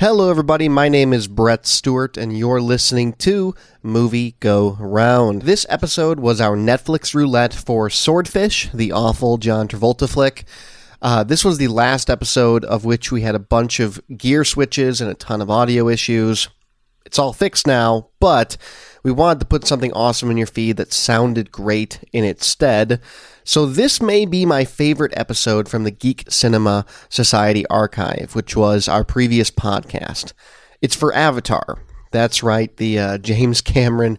Hello, everybody. My name is Brett Stewart, and you're listening to Movie Go Round. This episode was our Netflix roulette for Swordfish, the awful John Travolta flick. Uh, this was the last episode of which we had a bunch of gear switches and a ton of audio issues. It's all fixed now, but we wanted to put something awesome in your feed that sounded great in its stead. So this may be my favorite episode from the Geek Cinema Society archive, which was our previous podcast. It's for Avatar. That's right, the uh, James Cameron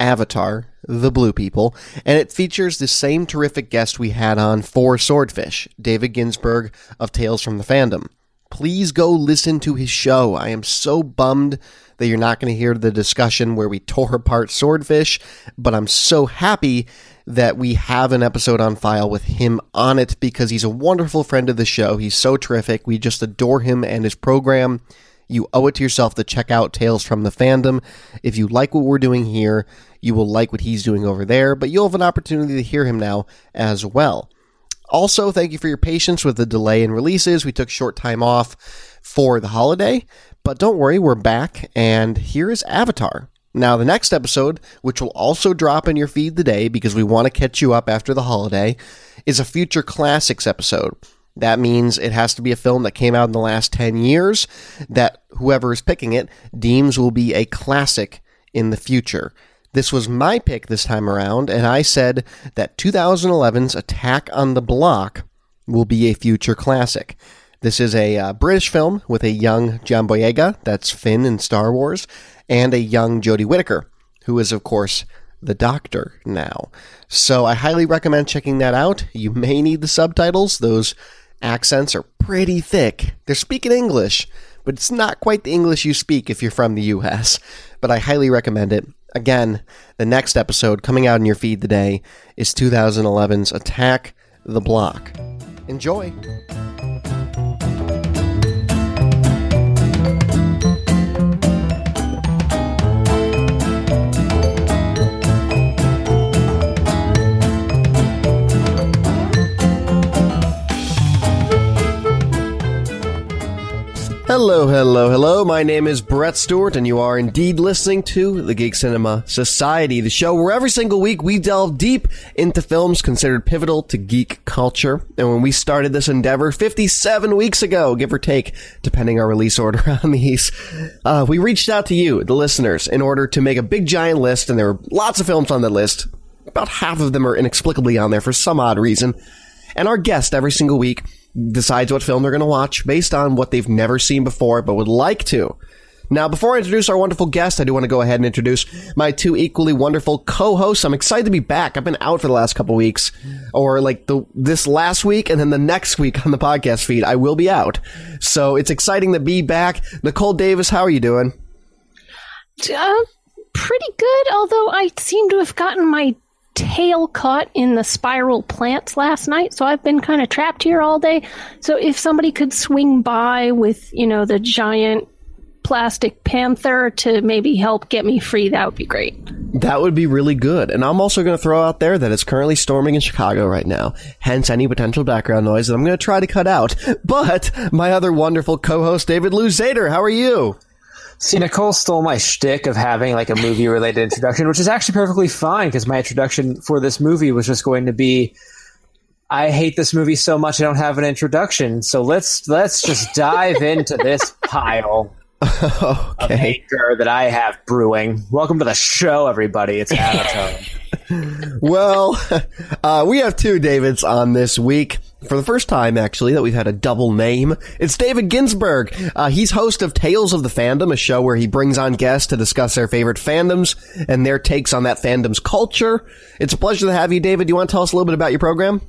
Avatar, The Blue People, and it features the same terrific guest we had on for Swordfish, David Ginsburg of Tales from the Fandom. Please go listen to his show. I am so bummed that you're not going to hear the discussion where we tore apart Swordfish, but I'm so happy that we have an episode on file with him on it because he's a wonderful friend of the show. He's so terrific. We just adore him and his program. You owe it to yourself to check out Tales from the Fandom. If you like what we're doing here, you will like what he's doing over there, but you'll have an opportunity to hear him now as well. Also, thank you for your patience with the delay in releases. We took short time off for the holiday, but don't worry, we're back, and here is Avatar. Now, the next episode, which will also drop in your feed today because we want to catch you up after the holiday, is a future classics episode. That means it has to be a film that came out in the last 10 years that whoever is picking it deems will be a classic in the future. This was my pick this time around, and I said that 2011's Attack on the Block will be a future classic. This is a uh, British film with a young John Boyega, that's Finn in Star Wars, and a young Jodie Whittaker, who is, of course, the Doctor now. So I highly recommend checking that out. You may need the subtitles. Those accents are pretty thick. They're speaking English, but it's not quite the English you speak if you're from the US. But I highly recommend it. Again, the next episode coming out in your feed today is 2011's Attack the Block. Enjoy! Hello, hello, hello. My name is Brett Stewart, and you are indeed listening to the Geek Cinema Society, the show where every single week we delve deep into films considered pivotal to geek culture. And when we started this endeavor 57 weeks ago, give or take, depending our release order on these, uh, we reached out to you, the listeners, in order to make a big giant list, and there were lots of films on the list. About half of them are inexplicably on there for some odd reason. And our guest every single week decides what film they're going to watch based on what they've never seen before but would like to. Now, before I introduce our wonderful guest, I do want to go ahead and introduce my two equally wonderful co-hosts. I'm excited to be back. I've been out for the last couple weeks, or like the this last week, and then the next week on the podcast feed, I will be out. So it's exciting to be back. Nicole Davis, how are you doing? Uh, pretty good. Although I seem to have gotten my tail caught in the spiral plants last night, so I've been kind of trapped here all day. So if somebody could swing by with, you know, the giant plastic panther to maybe help get me free, that would be great. That would be really good. And I'm also going to throw out there that it's currently storming in Chicago right now. Hence any potential background noise that I'm going to try to cut out. But my other wonderful co-host, David Luzader, how are you? See, Nicole stole my shtick of having like a movie related introduction, which is actually perfectly fine because my introduction for this movie was just going to be I hate this movie so much I don't have an introduction. So let's let's just dive into this pile okay. of anger that I have brewing. Welcome to the show, everybody. It's Avatar. well, uh, we have two Davids on this week for the first time, actually, that we've had a double name. It's David Ginsburg. Uh, he's host of Tales of the Fandom, a show where he brings on guests to discuss their favorite fandoms and their takes on that fandom's culture. It's a pleasure to have you, David. Do you want to tell us a little bit about your program?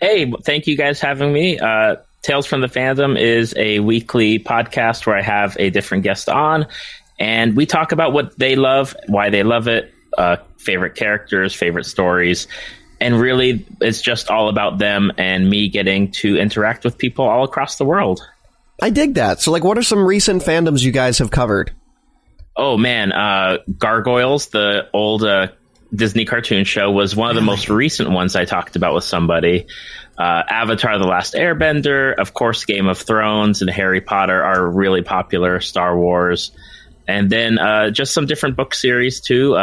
Hey, thank you guys having me. Uh, Tales from the Fandom is a weekly podcast where I have a different guest on, and we talk about what they love, why they love it, uh, favorite characters, favorite stories, and really it's just all about them and me getting to interact with people all across the world. I dig that. So like what are some recent fandoms you guys have covered? Oh man, uh, Gargoyles, the old uh, Disney cartoon show was one of the most recent ones I talked about with somebody. Uh, Avatar: The Last Airbender, of course, Game of Thrones and Harry Potter are really popular. Star Wars, and then uh, just some different book series too.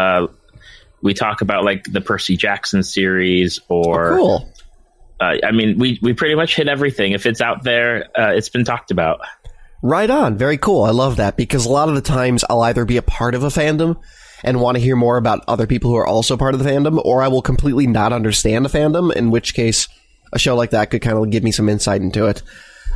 We talk about like the Percy Jackson series, or Oh, cool. uh, I mean, we we pretty much hit everything. If it's out there, uh, it's been talked about. Right on. Very cool. I love that because a lot of the times I'll either be a part of a fandom and want to hear more about other people who are also part of the fandom, or I will completely not understand a fandom, in which case a show like that could kind of give me some insight into it.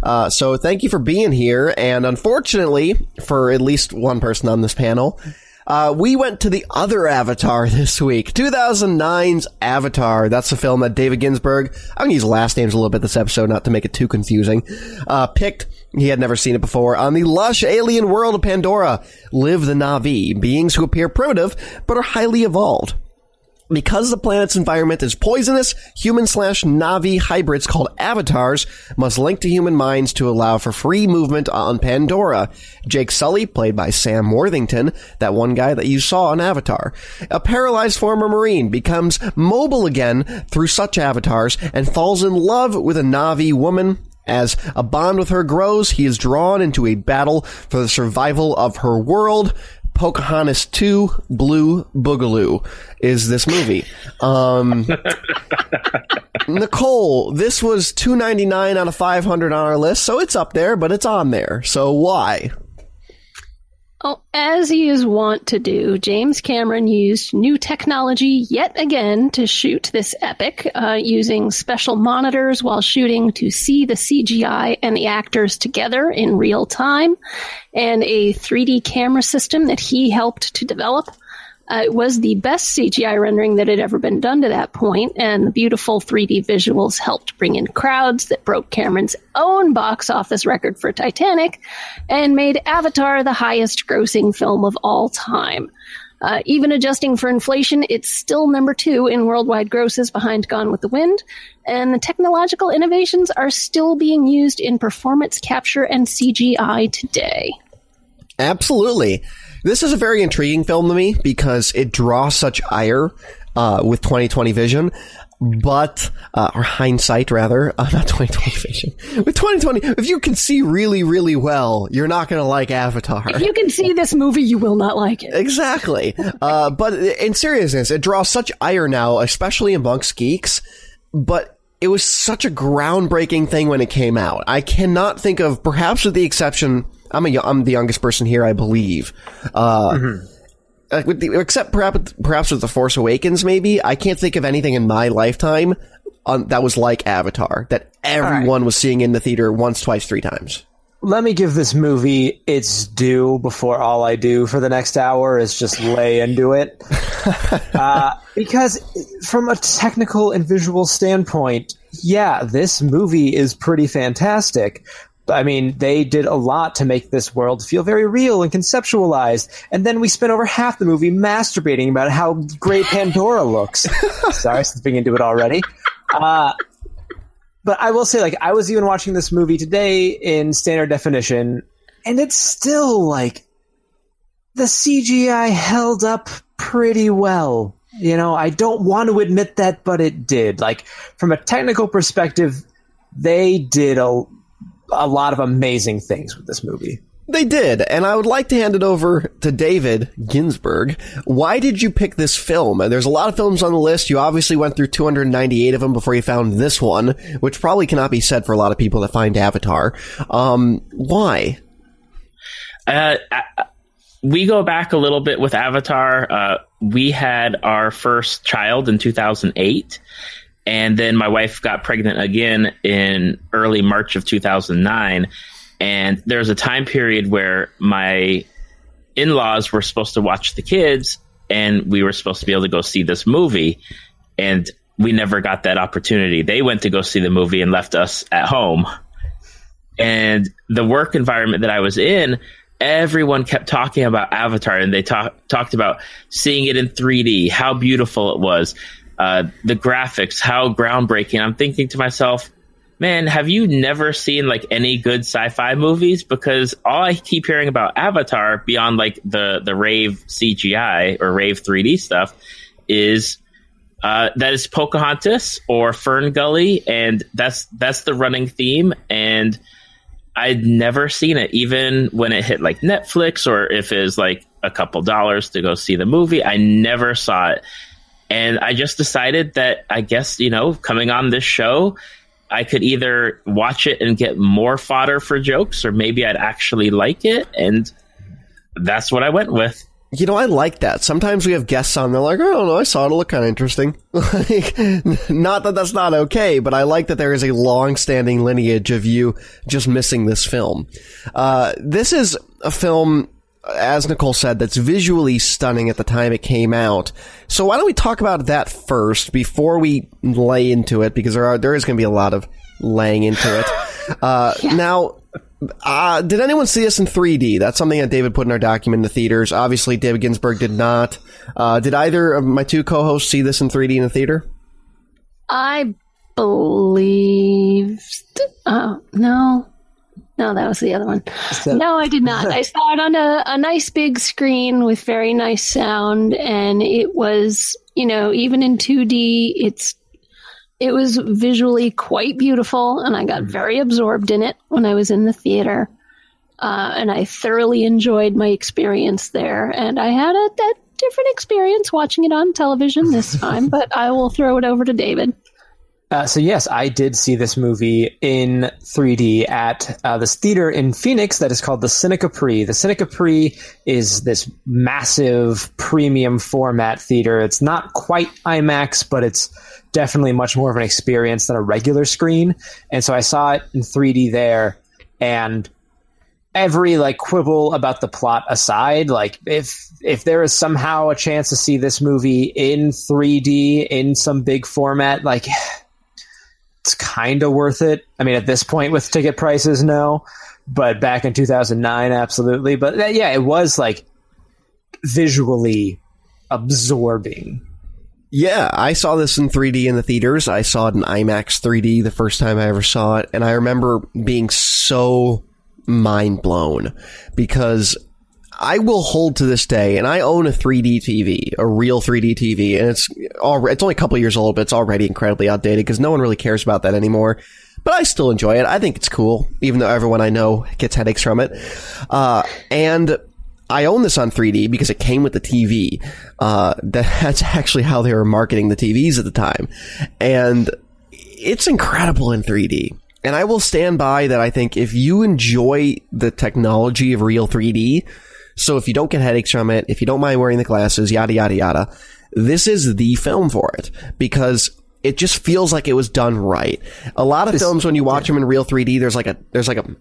Uh, so thank you for being here. And unfortunately, for at least one person on this panel, uh, we went to the other Avatar this week. 2009's Avatar. That's the film that David Ginsburg, I'm gonna use last names a little bit this episode, not to make it too confusing, uh, picked. He had never seen it before. On the lush alien world of Pandora live the Navi, beings who appear primitive, but are highly evolved. Because the planet's environment is poisonous, human slash Navi hybrids called avatars must link to human minds to allow for free movement on Pandora. Jake Sully, played by Sam Worthington, that one guy that you saw on Avatar, a paralyzed former Marine, becomes mobile again through such avatars and falls in love with a Navi woman. As a bond with her grows, he is drawn into a battle for the survival of her world. Pocahontas 2 Blue Boogaloo is this movie. Um, Nicole, this was 299 out of 500 on our list, so it's up there, but it's on there. So why? Oh, as he is wont to do, James Cameron used new technology yet again to shoot this epic, uh, using special monitors while shooting to see the CGI and the actors together in real time, and a 3D camera system that he helped to develop. Uh, it was the best CGI rendering that had ever been done to that point, and the beautiful 3D visuals helped bring in crowds that broke Cameron's own box office record for Titanic and made Avatar the highest grossing film of all time. Uh, even adjusting for inflation, it's still number two in worldwide grosses behind Gone with the Wind, and the technological innovations are still being used in performance capture and CGI today. Absolutely. This is a very intriguing film to me because it draws such ire uh, with 2020 vision, but uh, or hindsight rather, uh, not 2020 vision. With 2020, if you can see really, really well, you're not going to like Avatar. If you can see this movie, you will not like it. Exactly. Uh, but in seriousness, it draws such ire now, especially amongst geeks. But it was such a groundbreaking thing when it came out. I cannot think of, perhaps with the exception, I'm a, I'm the youngest person here, I believe. Uh, uh, with the, except perhaps, perhaps with the Force Awakens, maybe I can't think of anything in my lifetime on, that was like Avatar that everyone was seeing in the theater once, twice, three times. Let me give this movie its due before all I do for the next hour is just lay into it. uh, because from a technical and visual standpoint, yeah, this movie is pretty fantastic. I mean, they did a lot to make this world feel very real and conceptualized. And then we spent over half the movie masturbating about how great Pandora looks. Sorry, slipping into it already. Uh, but I will say, like, I was even watching this movie today in standard definition, and it's still like the CGI held up pretty well. You know, I don't want to admit that, but it did. Like, from a technical perspective, they did a, a lot of amazing things with this movie. They did, and I would like to hand it over to David Ginsburg. Why did you pick this film? And there's a lot of films on the list. You obviously went through 298 of them before you found this one, which probably cannot be said for a lot of people that find Avatar. Um, why? Uh, uh, we go back a little bit with Avatar. Uh, we had our first child in 2008, and then my wife got pregnant again in early March of 2009. And there's a time period where my in laws were supposed to watch the kids, and we were supposed to be able to go see this movie. And we never got that opportunity. They went to go see the movie and left us at home. And the work environment that I was in, everyone kept talking about Avatar, and they talk, talked about seeing it in 3D, how beautiful it was, uh, the graphics, how groundbreaking. I'm thinking to myself, man, have you never seen like any good sci-fi movies? Because all I keep hearing about Avatar, beyond like the the rave CGI or rave 3D stuff, is uh, that is Pocahontas or FernGully, and that's that's the running theme. And I'd never seen it, even when it hit like Netflix or if it was like a couple dollars to go see the movie. I never saw it, and I just decided that I guess you know coming on this show. I could either watch it and get more fodder for jokes, or maybe I'd actually like it, and that's what I went with. You know, I like that. Sometimes we have guests on, they're like, I don't know, I saw it, it kind of interesting. like, not that that's not okay, but I like that there is a long-standing lineage of you just missing this film. Uh, this is a film, as Nicole said, that's visually stunning at the time it came out. So why don't we talk about that first before we lay into it, because there are, there is going to be a lot of laying into it. Uh, now, uh, did anyone see this in 3D? That's something that David put in our document in the theaters. Obviously, David Ginsburg did not. Uh, did either of my two co-hosts see this in 3D in the theater? I believe. Oh, no. No, that was the other one. that- no, I did not. I saw it on a, a nice big screen with very nice sound, and it was, you know, even in 2D, it's it was visually quite beautiful, and I got very absorbed in it when I was in the theater. Uh, and I thoroughly enjoyed my experience there. And I had a, a different experience watching it on television this time, but I will throw it over to David. Uh, so yes, I did see this movie in 3D at uh, this theater in Phoenix that is called the Cine Capri. The Cine Capri is this massive premium format theater. It's not quite IMAX, but it's definitely much more of an experience than a regular screen. And so I saw it in 3D there, and every like quibble about the plot aside, like if if there is somehow a chance to see this movie in 3D in some big format, like it's kind of worth it. I mean, at this point with ticket prices, no, but back in 2009, absolutely. But uh, yeah, it was like visually absorbing. Yeah, I saw this in 3D in the theaters. I saw it in IMAX 3D the first time I ever saw it, and I remember being so mind blown because I will hold to this day, and I own a 3D TV, a real 3D TV, and it's it's only a couple years old, but it's already incredibly outdated because no one really cares about that anymore. But I still enjoy it. I think it's cool, even though everyone I know gets headaches from it. Uh, and I own this on 3D because it came with the TV. Uh, that's actually how they were marketing the TVs at the time. And it's incredible in 3D. And I will stand by that. I think if you enjoy the technology of real 3D, so if you don't get headaches from it, if you don't mind wearing the glasses, yada, yada, yada, this is the film for it because it just feels like it was done right. A lot of films, when you watch them in real 3D, there's like a, there's like a,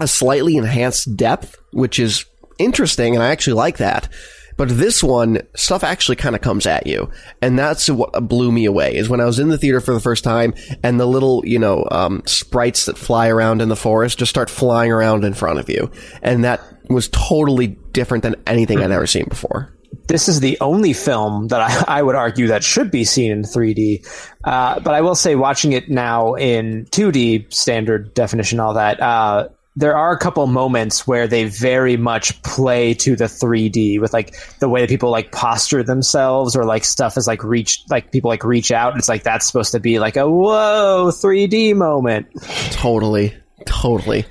a slightly enhanced depth, which is interesting. And I actually like that. But this one, stuff actually kind of comes at you. And that's what blew me away is when I was in the theater for the first time and the little, you know, um, sprites that fly around in the forest just start flying around in front of you. And that was totally different than anything I'd ever seen before. This is the only film that I, I would argue that should be seen in 3D. Uh, but I will say, watching it now in 2D, standard definition, all that, uh, there are a couple moments where they very much play to the 3D with like the way that people like posture themselves or like stuff is like reach like people like reach out. It's like that's supposed to be like a whoa 3D moment. Totally. Totally.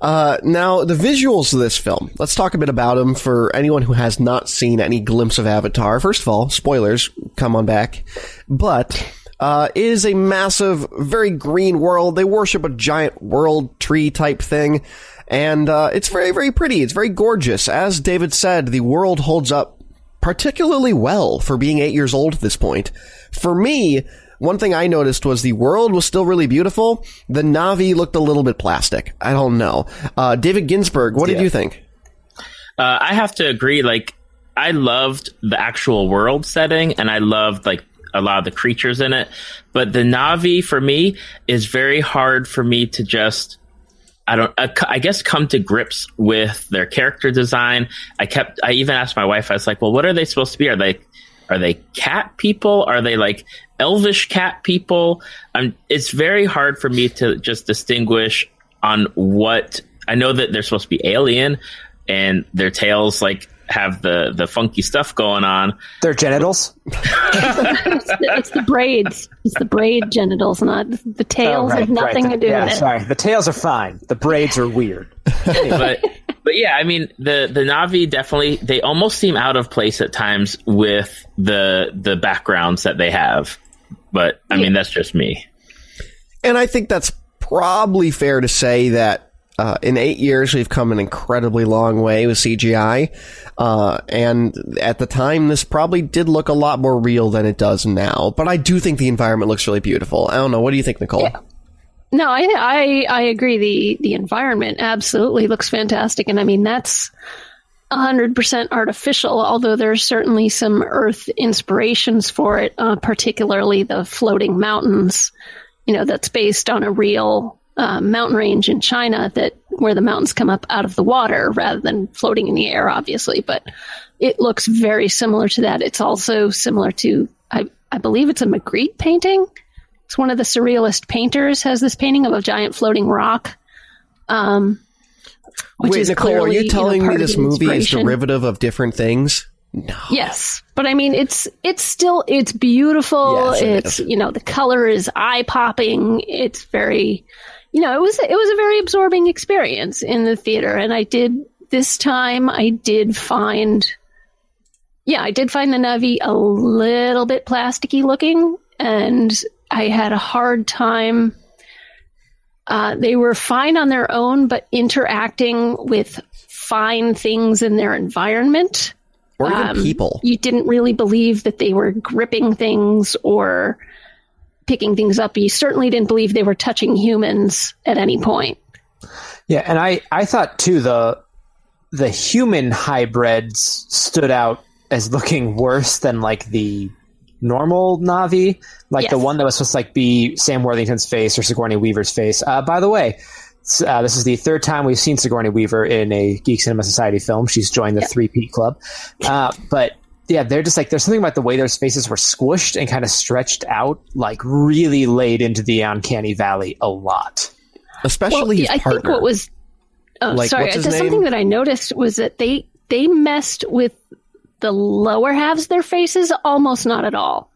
Uh, now, the visuals of this film. Let's talk a bit about them for anyone who has not seen any glimpse of Avatar. First of all, spoilers, come on back. But, uh, it is a massive, very green world. They worship a giant world tree type thing. And, uh, it's very, very pretty. It's very gorgeous. As David said, the world holds up particularly well for being eight years old at this point. For me, one thing I noticed was the world was still really beautiful. The Navi looked a little bit plastic. I don't know. Uh, David Ginsburg, what did you think? Uh, I have to agree. Like, I loved the actual world setting, and I loved like a lot of the creatures in it. But the Navi for me is very hard for me to just. I don't. I, I guess come to grips with their character design. I kept. I even asked my wife. I was like, "Well, what are they supposed to be? Are they are they cat people? Are they like elvish cat people? It's very hard for me to just distinguish on what I know that they're supposed to be alien and their tails like have the the funky stuff going on. Their genitals. it's, the, it's the braids. It's the braid genitals, not the tails. Oh, right, have nothing right. to do yeah, with it. Sorry, the tails are fine. The braids are weird. but but yeah, I mean the the Navi definitely they almost seem out of place at times with the the backgrounds that they have. But I mean that's just me. And I think that's probably fair to say that uh, in eight years, we've come an incredibly long way with CGI. Uh, and at the time, this probably did look a lot more real than it does now. But I do think the environment looks really beautiful. I don't know. What do you think, Nicole? Yeah. No, I, I I agree. The the environment absolutely looks fantastic, and I mean that's hundred percent artificial. Although there's certainly some Earth inspirations for it, uh, particularly the floating mountains. You know, that's based on a real uh, mountain range in China that where the mountains come up out of the water rather than floating in the air, obviously. But it looks very similar to that. It's also similar to I I believe it's a Magritte painting. It's one of the surrealist painters has this painting of a giant floating rock. Um, which Wait, is Nicole, are clearly, you know, telling me this movie is derivative of different things? No. Yes, but I mean, it's it's still it's beautiful. Yes, it it's is. you know the color is eye popping. It's very, you know, it was it was a very absorbing experience in the theater, and I did this time. I did find, yeah, I did find the Navi a little bit plasticky looking, and I had a hard time. Uh, they were fine on their own, but interacting with fine things in their environment Or even um, people. you didn't really believe that they were gripping things or picking things up. You certainly didn't believe they were touching humans at any point. Yeah, and I I thought too the the human hybrids stood out as looking worse than like the normal Navi, like Yes. the one that was supposed to like be Sam Worthington's face or Sigourney Weaver's face. Uh, by the way, uh, this is the third time we've seen Sigourney Weaver in a Geek Cinema Society film. She's joined the Three Peat Club, uh, but. Yeah, they're just like there's something about the way their faces were squished and kind of stretched out, like really laid into the uncanny valley a lot. Especially his I partner. think what was oh Like, sorry, what's his just name? something that I noticed was that they they messed with the lower halves of their faces almost not at all.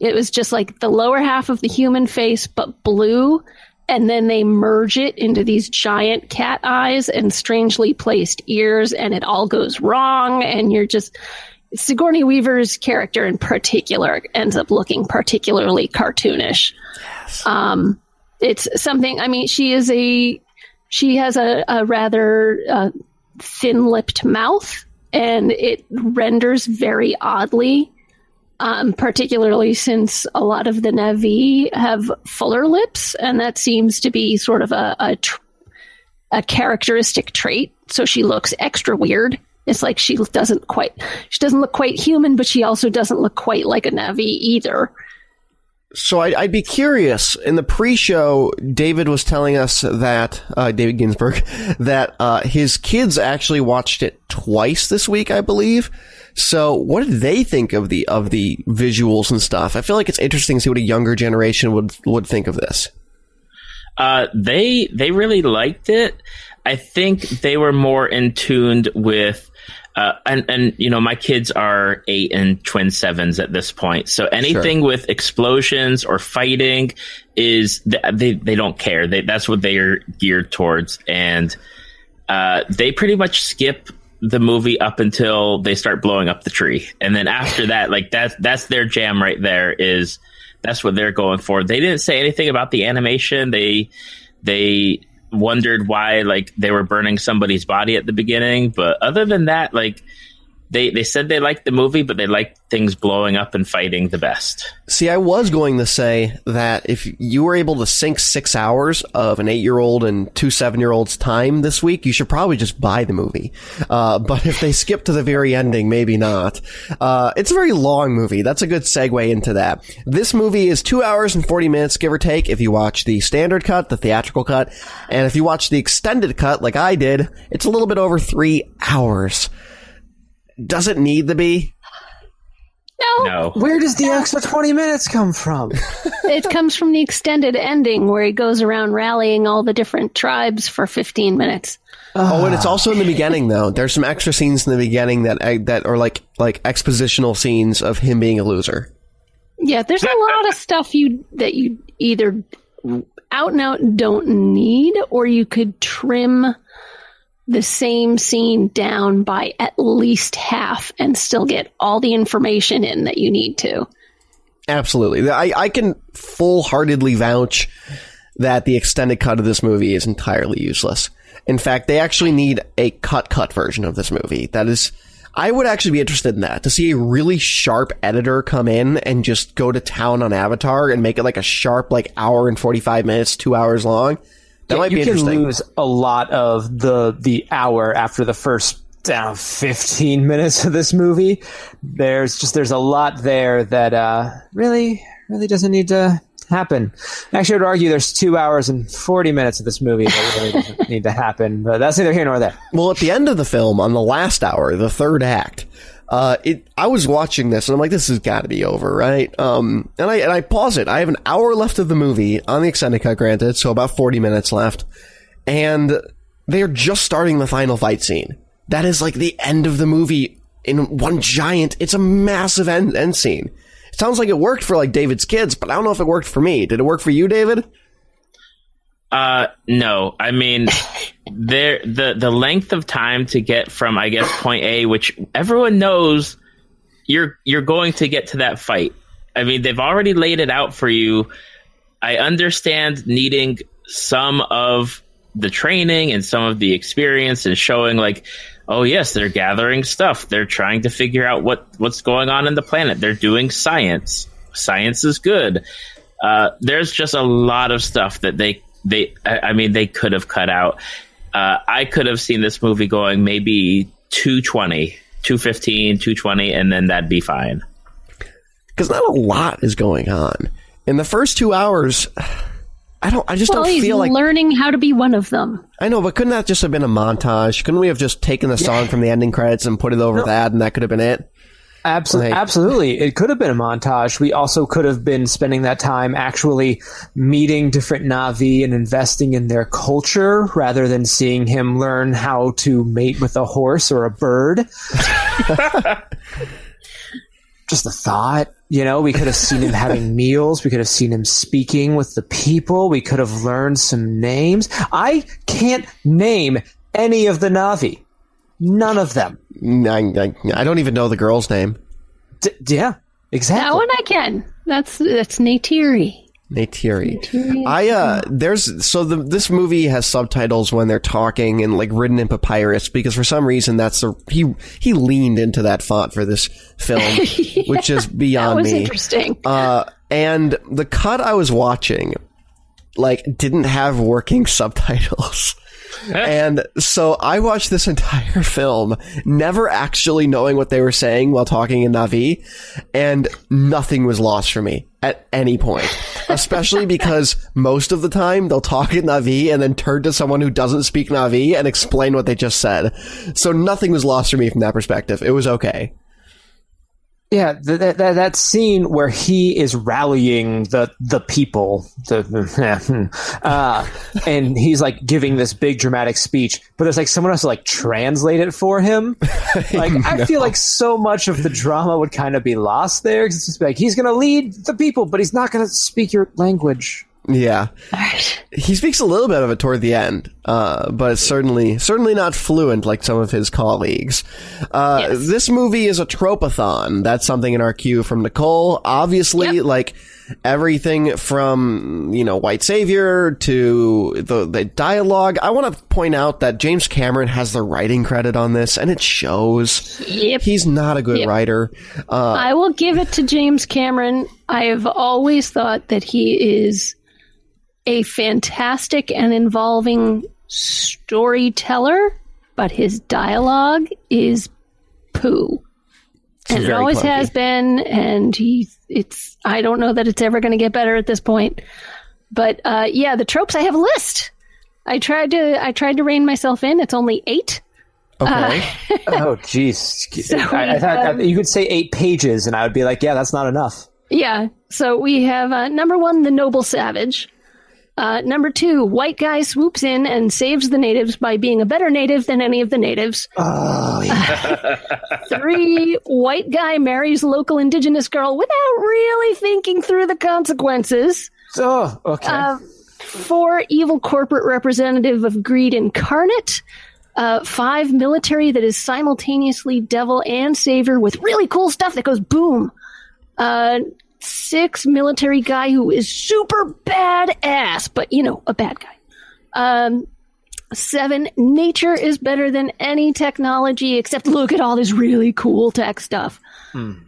It was just like the lower half of the human face but blue and then they merge it into these giant cat eyes and strangely placed ears and it all goes wrong and you're just Sigourney Weaver's character in particular ends up looking particularly cartoonish. Um, it's something. I mean, she is a she has a, a rather uh, thin-lipped mouth, and it renders very oddly. Um, particularly since a lot of the Navi have fuller lips, and that seems to be sort of a a, tr- a characteristic trait. So she looks extra weird. It's like she doesn't quite she doesn't look quite human, but she also doesn't look quite like a Navi either. So I'd, I'd be curious. In the pre-show, David was telling us that uh, David Ginsburg that uh, his kids actually watched it twice this week, I believe. So what did they think of the of the visuals and stuff? I feel like it's interesting to see what a younger generation would would think of this. Uh, they they really liked it. I think they were more in tuned with, uh, and and you know my kids are eight and twin sevens at this point, so anything with explosions or fighting is they they don't care. They, that's what they are geared towards, and uh, they pretty much skip the movie up until they start blowing up the tree, and then after that, like that's that's their jam right there. Is that's what they're going for. They didn't say anything about the animation. They they wondered why like they were burning somebody's body at the beginning, but other than that, like they they said they liked the movie, but they liked things blowing up and fighting the best. See, I was going to say that if you were able to sink six hours of an eight-year-old and two seven-year-olds' time this week, you should probably just buy the movie. Uh, but if they skip to the very ending, maybe not. Uh, it's a very long movie. That's a good segue into that. This movie is two hours and forty minutes, give or take, if you watch the standard cut, the theatrical cut, and if you watch the extended cut, like I did, it's a little bit over three hours. Does it need to be? No, No. Where does the extra 20 minutes come from? it comes from the extended ending where he goes around rallying all the different tribes for 15 minutes. Oh, and it's ah. also in the beginning though. There's some extra scenes in the beginning that that are like like expositional scenes of him being a loser. Yeah, there's a lot of stuff you that you either out and out don't need, or you could trim the same scene down by at least half and still get all the information in that you need to. Absolutely. I, I can full heartedly vouch that the extended cut of this movie is entirely useless. In fact, they actually need a cut cut version of this movie. That is, I would actually be interested in that to see a really sharp editor come in and just go to town on Avatar and make it like a sharp, like hour and 45 minutes, two hours long. That might you be can interesting. lose a lot of the the hour after the first uh, 15 minutes of this movie. There's just there's a lot there that uh, really really doesn't need to happen. Actually, I would argue there's two hours and 40 minutes of this movie that really doesn't need to happen. But that's neither here nor there. Well, at the end of the film, on the last hour, the third act, uh, it, I was watching this and I'm like, this has got to be over, right? Um, and I, and I pause it. I have an hour left of the movie on the extended cut, granted, so about 40 minutes left. And they're just starting the final fight scene. That is like the end of the movie in one giant, it's a massive end, end scene. It sounds like it worked for like David's kids, but I don't know if it worked for me. Did it work for you, David? Uh, no. I mean, there the the length of time to get from I guess point A, which everyone knows you're you're going to get to that fight. I mean, they've already laid it out for you. I understand needing some of the training and some of the experience and showing like oh yes they're gathering stuff. They're trying to figure out what what's going on in the planet. They're doing science. Science is good. Uh, there's just a lot of stuff that they they I, mean they could have cut out uh, i could have seen this movie going maybe 220 215 220 and then that'd be fine Because not a lot is going on. In the first two hours, I don't, I just Well, don't he's feel like learning how to be one of them. I know, but couldn't that just have been a montage? Couldn't we have just taken the song from the ending credits and put it over that, and that could have been it? Absolutely, Like- absolutely. It could have been a montage. We also could have been spending that time actually meeting different Navi and investing in their culture rather than seeing him learn how to mate with a horse or a bird. Just a thought. You know, we could have seen him having meals. We could have seen him speaking with the people. We could have learned some names. I can't name any of the Navi. None of them. I, I, I don't even know the girl's name. D- yeah, exactly. That one I can. That's that's Neytiri. Neytiri. Neytiri. I uh, there's so the this movie has subtitles when they're talking and like written in papyrus because for some reason that's the he he leaned into that font for this film, which is that beyond was me. interesting. Uh, and the cut I was watching, like, didn't have working subtitles. and so I watched this entire film, never actually knowing what they were saying while talking in Navi, and nothing was lost for me at any point. Especially because most of the time they'll talk in Navi and then turn to someone who doesn't speak Navi and explain what they just said. So nothing was lost for me from that perspective. It was okay. Yeah, that that that scene where he is rallying the the people, the uh, and he's like giving this big dramatic speech, but there's like someone else to like translate it for him. Like I feel like so much of the drama would kind of be lost there. 'cause it's just like he's going to lead the people, but he's not going to speak your language. Yeah. He speaks a little bit of it toward the end, uh, but it's certainly certainly not fluent like some of his colleagues. Uh, Yes. This movie is a tropathon. That's something in our queue from Nicole. Obviously, Yep. like everything from you know White Savior to the the dialogue. I want to point out that James Cameron has the writing credit on this, and it shows. Yep. He's not a good Yep. writer. Uh, I will give it to James Cameron. I have always thought that he is a fantastic and involving storyteller, but his dialogue is poo. And it always clunky. has been, and he it's I don't know that it's ever gonna get better at this point. But uh, yeah, the tropes I have a list. I tried to I tried to rein myself in. It's only eight. Okay. oh, jeez. So I, I thought have- you could say eight pages, and I would be like, yeah, that's not enough. Yeah. So we have uh, number one, the noble savage. Uh, number two, white guy swoops in and saves the natives by being a better native than any of the natives. Oh, yeah. Three, white guy marries local indigenous girl without really thinking through the consequences. oh okay. Uh, four, evil corporate representative of greed incarnate. Uh, five, military that is simultaneously devil and savior with really cool stuff that goes boom. Uh, six, military guy who is super badass, but you know, a bad guy. Um, seven, nature is better than any technology except look at all this really cool tech stuff.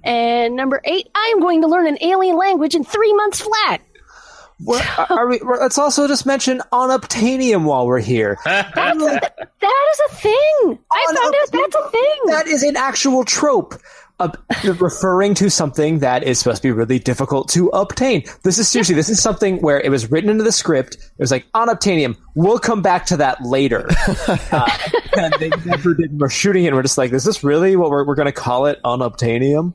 And number eight, I am going to learn an alien language in three months flat. What, are we, let's also just mention unobtainium while we're here. That is a thing. I found out that's a thing. That is an actual trope. Uh, referring to something that is supposed to be really difficult to obtain. This is seriously, this is something where it was written into the script. It was like, on unobtainium, we'll come back to that later. uh, and they never did. We're shooting it, and we're just like, is this really what we're, we're going to call it? on Unobtainium?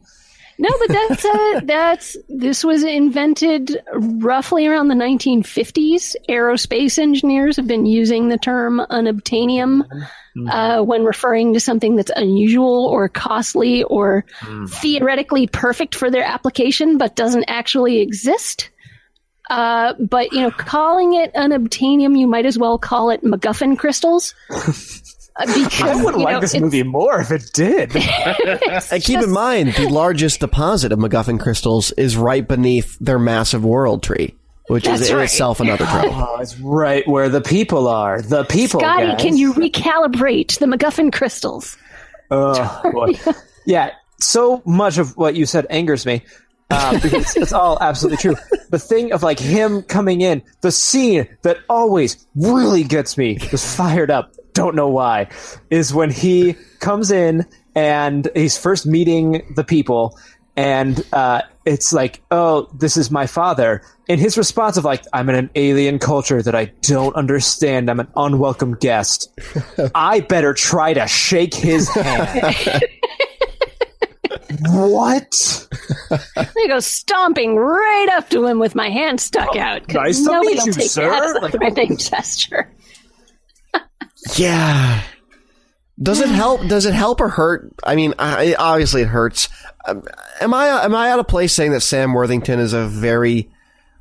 No, but that's uh, that's this was invented roughly around the 1950s. Aerospace engineers have been using the term unobtainium uh, when referring to something that's unusual or costly or theoretically perfect for their application, but doesn't actually exist. Uh, but you know, calling it unobtainium, you might as well call it MacGuffin crystals. Uh, because I would you like know, this movie more if it did. And keep in mind, the largest deposit of MacGuffin crystals is right beneath their massive world tree, which is That's in right. itself another trope. oh, it's right where the people are. The people. Scotty, guys. can you recalibrate the MacGuffin crystals? Oh, boy. yeah, so much of what you said angers me. Uh, because it's, it's all absolutely true. The thing of like him coming in, the scene that always really gets me, just fired up, don't know why, is when he comes in and he's first meeting the people, and uh, it's like, oh, this is my father. And his response of like, I'm in an alien culture that I don't understand. I'm an unwelcome guest. I better try to shake his hand. what? I go stomping right up to him with my hand stuck out. 'cause nice to nobody meet you, sir. That as a Like- threatening gesture. Yeah. Does it help? Does it help or hurt? I mean, I, obviously it hurts. Um, Am I am I out of place saying that Sam Worthington is a very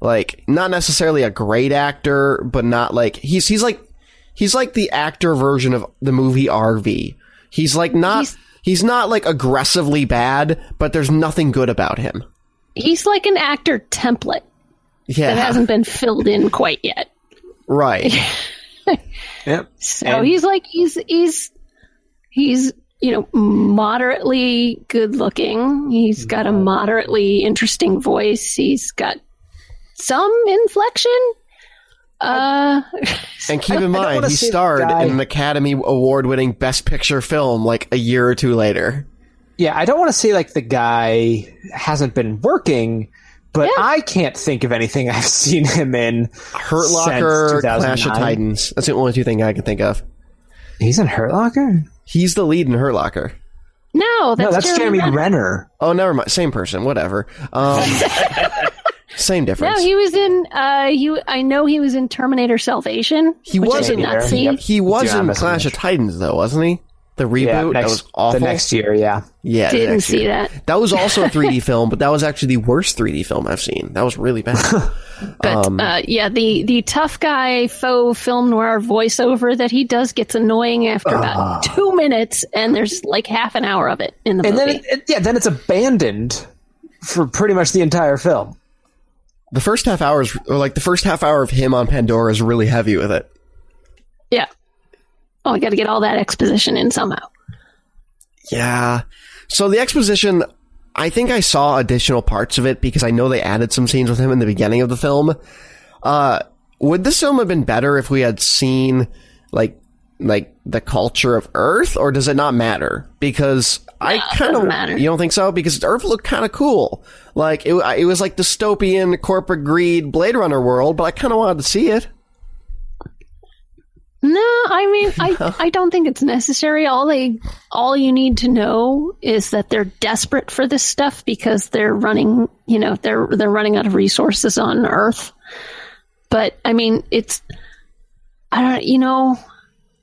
like not necessarily a great actor, but not like he's he's like he's like the actor version of the movie RV. He's like not he's, He's- not like aggressively bad, but there's nothing good about him. He's like an actor template Yeah, that hasn't been filled in quite yet. right. Yep. So And- he's like he's he's he's you know moderately good looking. He's got a moderately interesting voice. He's got some inflection. Uh, And keep in mind, he starred in an Academy Award-winning Best Picture film like a year or two later. Yeah, I don't want to say like the guy hasn't been working, but Yeah. I can't think of anything I've seen him in. Hurt since Locker, Clash of Titans. That's the only two things I can think of. He's in Hurt Locker? He's the lead in Hurt Locker. no, that's, No, that's Jeremy Renner. Renner. Oh, never mind. Same person. Whatever. Um, same difference. No, he was in. Uh, he. I know he was in Terminator Salvation. He which was I did in not there. see. Yep. he was in missed Clash of Titans, though, wasn't he? The reboot Yeah, next, that was awful. the next year, yeah. yeah, the Didn't see year. that. That was also a 3D film, but that was actually the worst 3D film I've seen. That was really bad. But Um, uh, yeah, the the tough guy faux film noir voiceover that he does gets annoying after about two minutes, and there's like half an hour of it in the And movie. then, it, it- yeah, then it's abandoned for pretty much the entire film. the first half hour is, or like the first half hour of him on Pandora is really heavy with it. yeah. Oh, I got to get all that exposition in somehow. Yeah. So the exposition, I think I saw additional parts of it because I know they added some scenes with him in the beginning of the film. Uh, would this film have been better if we had seen like like the culture of Earth, or does it not matter? Because I kind of matter. you don't think so because Earth looked kind of cool. Like it, it was like dystopian corporate greed Blade Runner world, but I kind of wanted to see it. No, I mean, I, I don't think it's necessary. All they, all you need to know is that they're desperate for this stuff because they're running, you know, they're they're running out of resources on Earth. But I mean, it's, I don't, you know,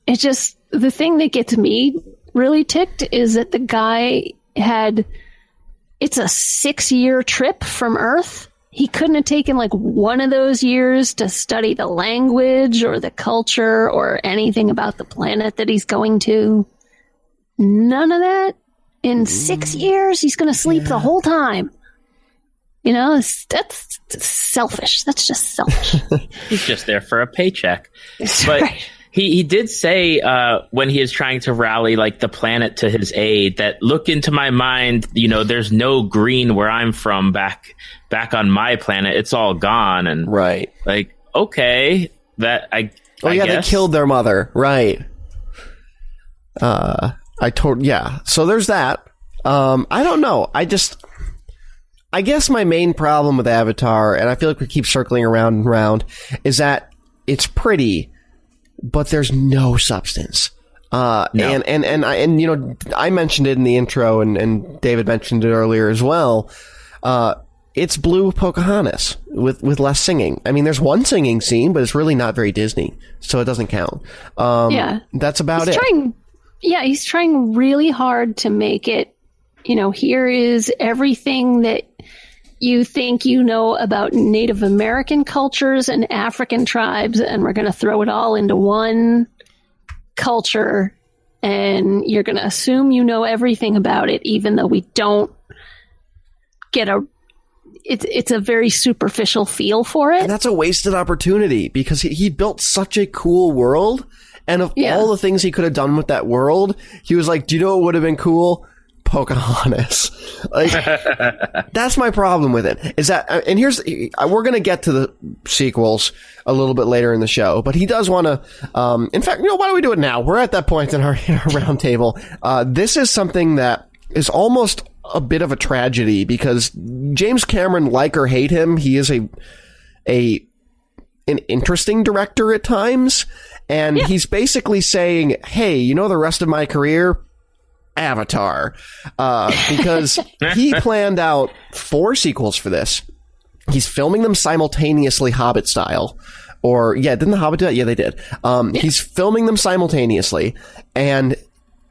it's just the thing that gets me really ticked is that the guy had, it's a six year trip from Earth he couldn't have taken like one of those years to study the language or the culture or anything about the planet that he's going to. None of that. In six years, he's going to sleep the whole time. You know, that's, that's selfish. That's just selfish. He's just there for a paycheck. That's But right. He, he did say uh, when he is trying to rally like the planet to his aid that look into my mind, you know, there's no green where I'm from back back on my planet. It's all gone and Right. like okay, that I Oh I yeah, guess. they killed their mother. Right. Uh, I told yeah. So there's that. Um, I don't know. I just, I guess my main problem with Avatar, and I feel like we keep circling around and around, is that it's pretty, but there's no substance. Uh, and, and, and I, and, you know, I mentioned it in the intro and, and David mentioned it earlier as well. Uh, it's blue Pocahontas with, with less singing. I mean, there's one singing scene, but it's really not very Disney, so it doesn't count. Um, Yeah. that's about he's it. trying yeah he's trying really hard to make it you know here is everything that you think you know about native american cultures and african tribes and we're going to throw it all into one culture and you're going to assume you know everything about it even though we don't get a it's it's a very superficial feel for it And that's a wasted opportunity because he, he built such a cool world. And of Yeah. all the things he could have done with that world, he was like, do you know what would have been cool? Pocahontas. Like, that's my problem with it. Is that, uh, and here's, uh, we're going to get to the sequels a little bit later in the show, but he does want to, um, in fact, you know, why don't we do it now? We're at that point in our, in our round table. Uh, this is something that is almost a bit of a tragedy because James Cameron, like or hate him, he is a, a, an interesting director at times. And he's basically saying, Hey, you know, the rest of my career, Avatar, uh, because he planned out four sequels for this. He's filming them simultaneously, Hobbit style. Or yeah, didn't the Hobbit do that? Yeah, they did. Um, he's filming them simultaneously, and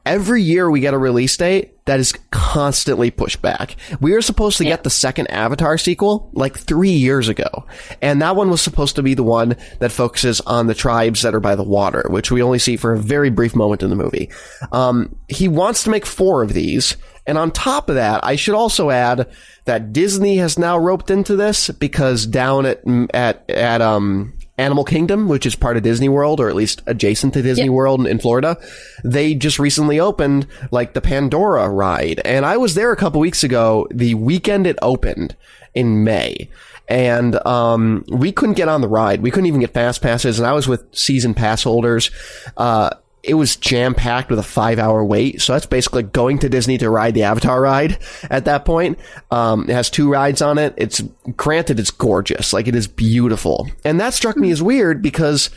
every year we get a release date that is constantly pushed back. We were supposed to get the second Avatar sequel like three years ago, and that one was supposed to be the one that focuses on the tribes that are by the water, which we only see for a very brief moment in the movie. Um, he wants to make four of these, and on top of that, I should also add that Disney has now roped into this because down at at at um Animal Kingdom, which is part of Disney World, or at least adjacent to Disney World in, in Florida, they just recently opened like the Pandora ride. And I was there a couple weeks ago, the weekend it opened in May. And um, we couldn't get on the ride. We couldn't even get fast passes. And I was with season pass holders. Uh, it was jam packed with a five hour wait. So that's basically going to Disney to ride the Avatar ride at that point. Um, it has two rides on it. It's granted, it's gorgeous. Like it is beautiful. And that struck me as weird because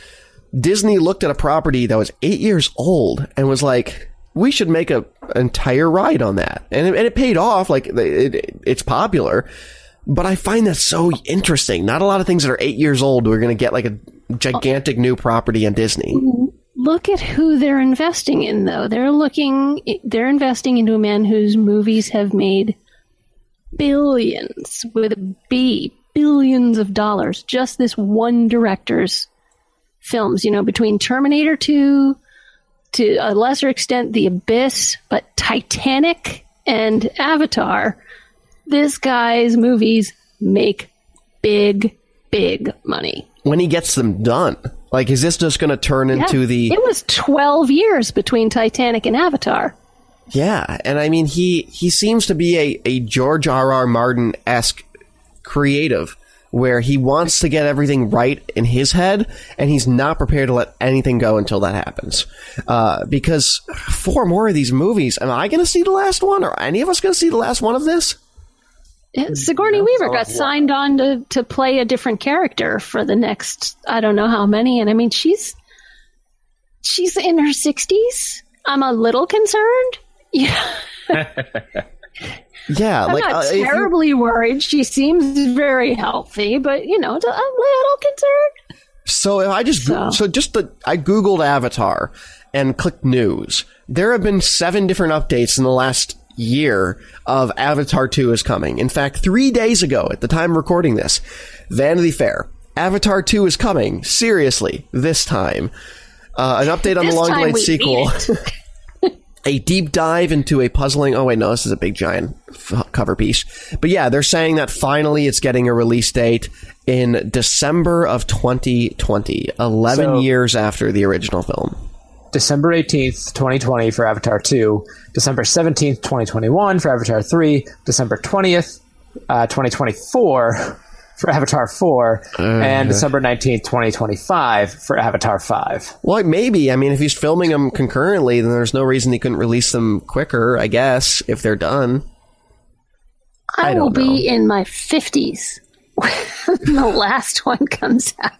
Disney looked at a property that was eight years old and was like, we should make a an entire ride on that. And it, and it paid off. Like it, it, it's popular. But I find that so interesting. Not a lot of things that are eight years old We're going to get like a gigantic new property in Disney. Look at who they're investing in though. They're looking they're investing into a man whose movies have made billions with a b billions of dollars. Just this one director's films you know between terminator 2 to a lesser extent the abyss but titanic and avatar. This guy's movies make big big money. When he gets them done, like, is this just going to turn into the it was 12 years between titanic and avatar Yeah, and I mean he he seems to be a, a George R. R. Martin esque creative where he wants to get everything right in his head and he's not prepared to let anything go until that happens. Uh, because four more of these movies, am I gonna see the last one? Or any of us gonna see the last one of this? Yeah, Sigourney Weaver got signed on to, to play a different character for the next I don't know how many, and I mean she's she's in her 60s. I'm a little concerned. Yeah. Yeah, I'm like not uh, if you- terribly worried. She seems very healthy, but you know, I'm a little concerned. So if I just So- so, just the I googled Avatar and clicked news. There have been seven different updates in the last year of Avatar 2 is coming. In fact, 3 days ago at the time of recording this, Vanity Fair, Avatar 2 is coming. Seriously, this time. Uh, an update on This the long time delayed sequel. a deep dive into a puzzling. Oh wait, no, this is a big giant f- cover piece. But yeah, they're saying that finally it's getting a release date in December of 2020, 11 So- years after the original film. December 18th, 2020 for Avatar 2, December 17th, 2021 for Avatar 3, December 20th, uh, 2024 for Avatar 4, and December 19th, 2025 for Avatar 5. Well, maybe. I mean, if he's filming them concurrently, then there's no reason he couldn't release them quicker. I guess if they're done. I, I will don't be in my 50s when the last one comes out.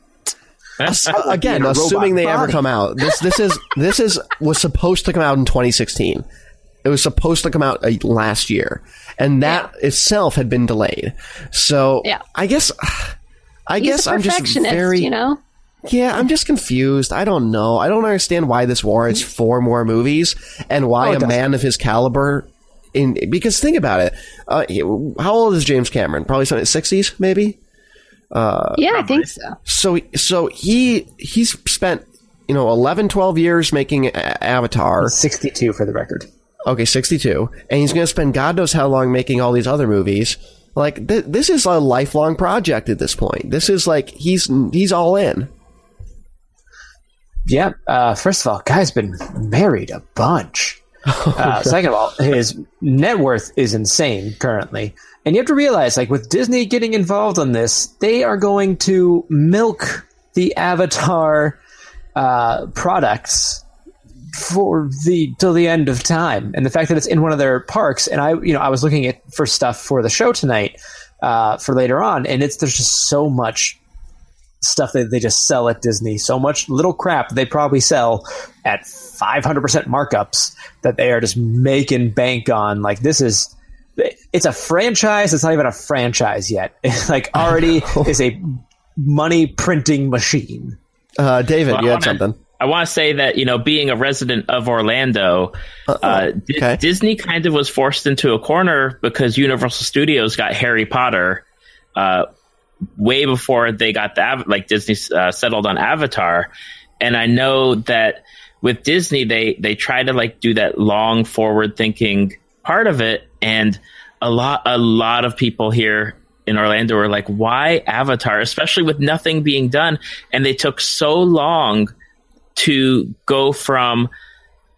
Again, assuming robot they ever come out. This this is this is was supposed to come out in 2016. It was supposed to come out uh, last year, and that itself had been delayed. So Yeah. I guess I He's guess a I'm just perfectionist, very you know. yeah. I'm just confused. I don't know. I don't understand why this warrants four more movies and why Oh, a doesn't. man of his caliber. In because think about it. Uh, how old is James Cameron? Probably something 60s, maybe. Yeah, I think so. so so he he's spent you know 11 12 years making a- avatar 62 for the record. okay 62 and he's going to spend god knows how long making all these other movies like th- this is a lifelong project at this point this is like he's he's all in Yeah. Uh, first of all, guy's been married a bunch. Uh, second of all, his net worth is insane currently. And you have to realize, like, with Disney getting involved on this, they are going to milk the Avatar uh, products for the till the end of time. And the fact that it's in one of their parks, and I, you know, I was looking at for stuff for the show tonight uh, for later on, and it's there's just so much stuff that they just sell at Disney. So much little crap they probably sell at 500% markups that they are just making bank on. Like this is, it's a franchise. It's not even a franchise yet. It's like already is a money printing machine. uh, david Well, you I had wanna- something I want to say that you know, being a resident of Orlando, uh, Di- okay. Disney kind of was forced into a corner because Universal Studios got Harry Potter uh, way before they got the Av- like Disney uh, settled on Avatar, and I know that with Disney they they try to like do that long forward thinking part of it, and a lot a lot of people here in Orlando were like, why Avatar, especially with nothing being done, and they took so long to go from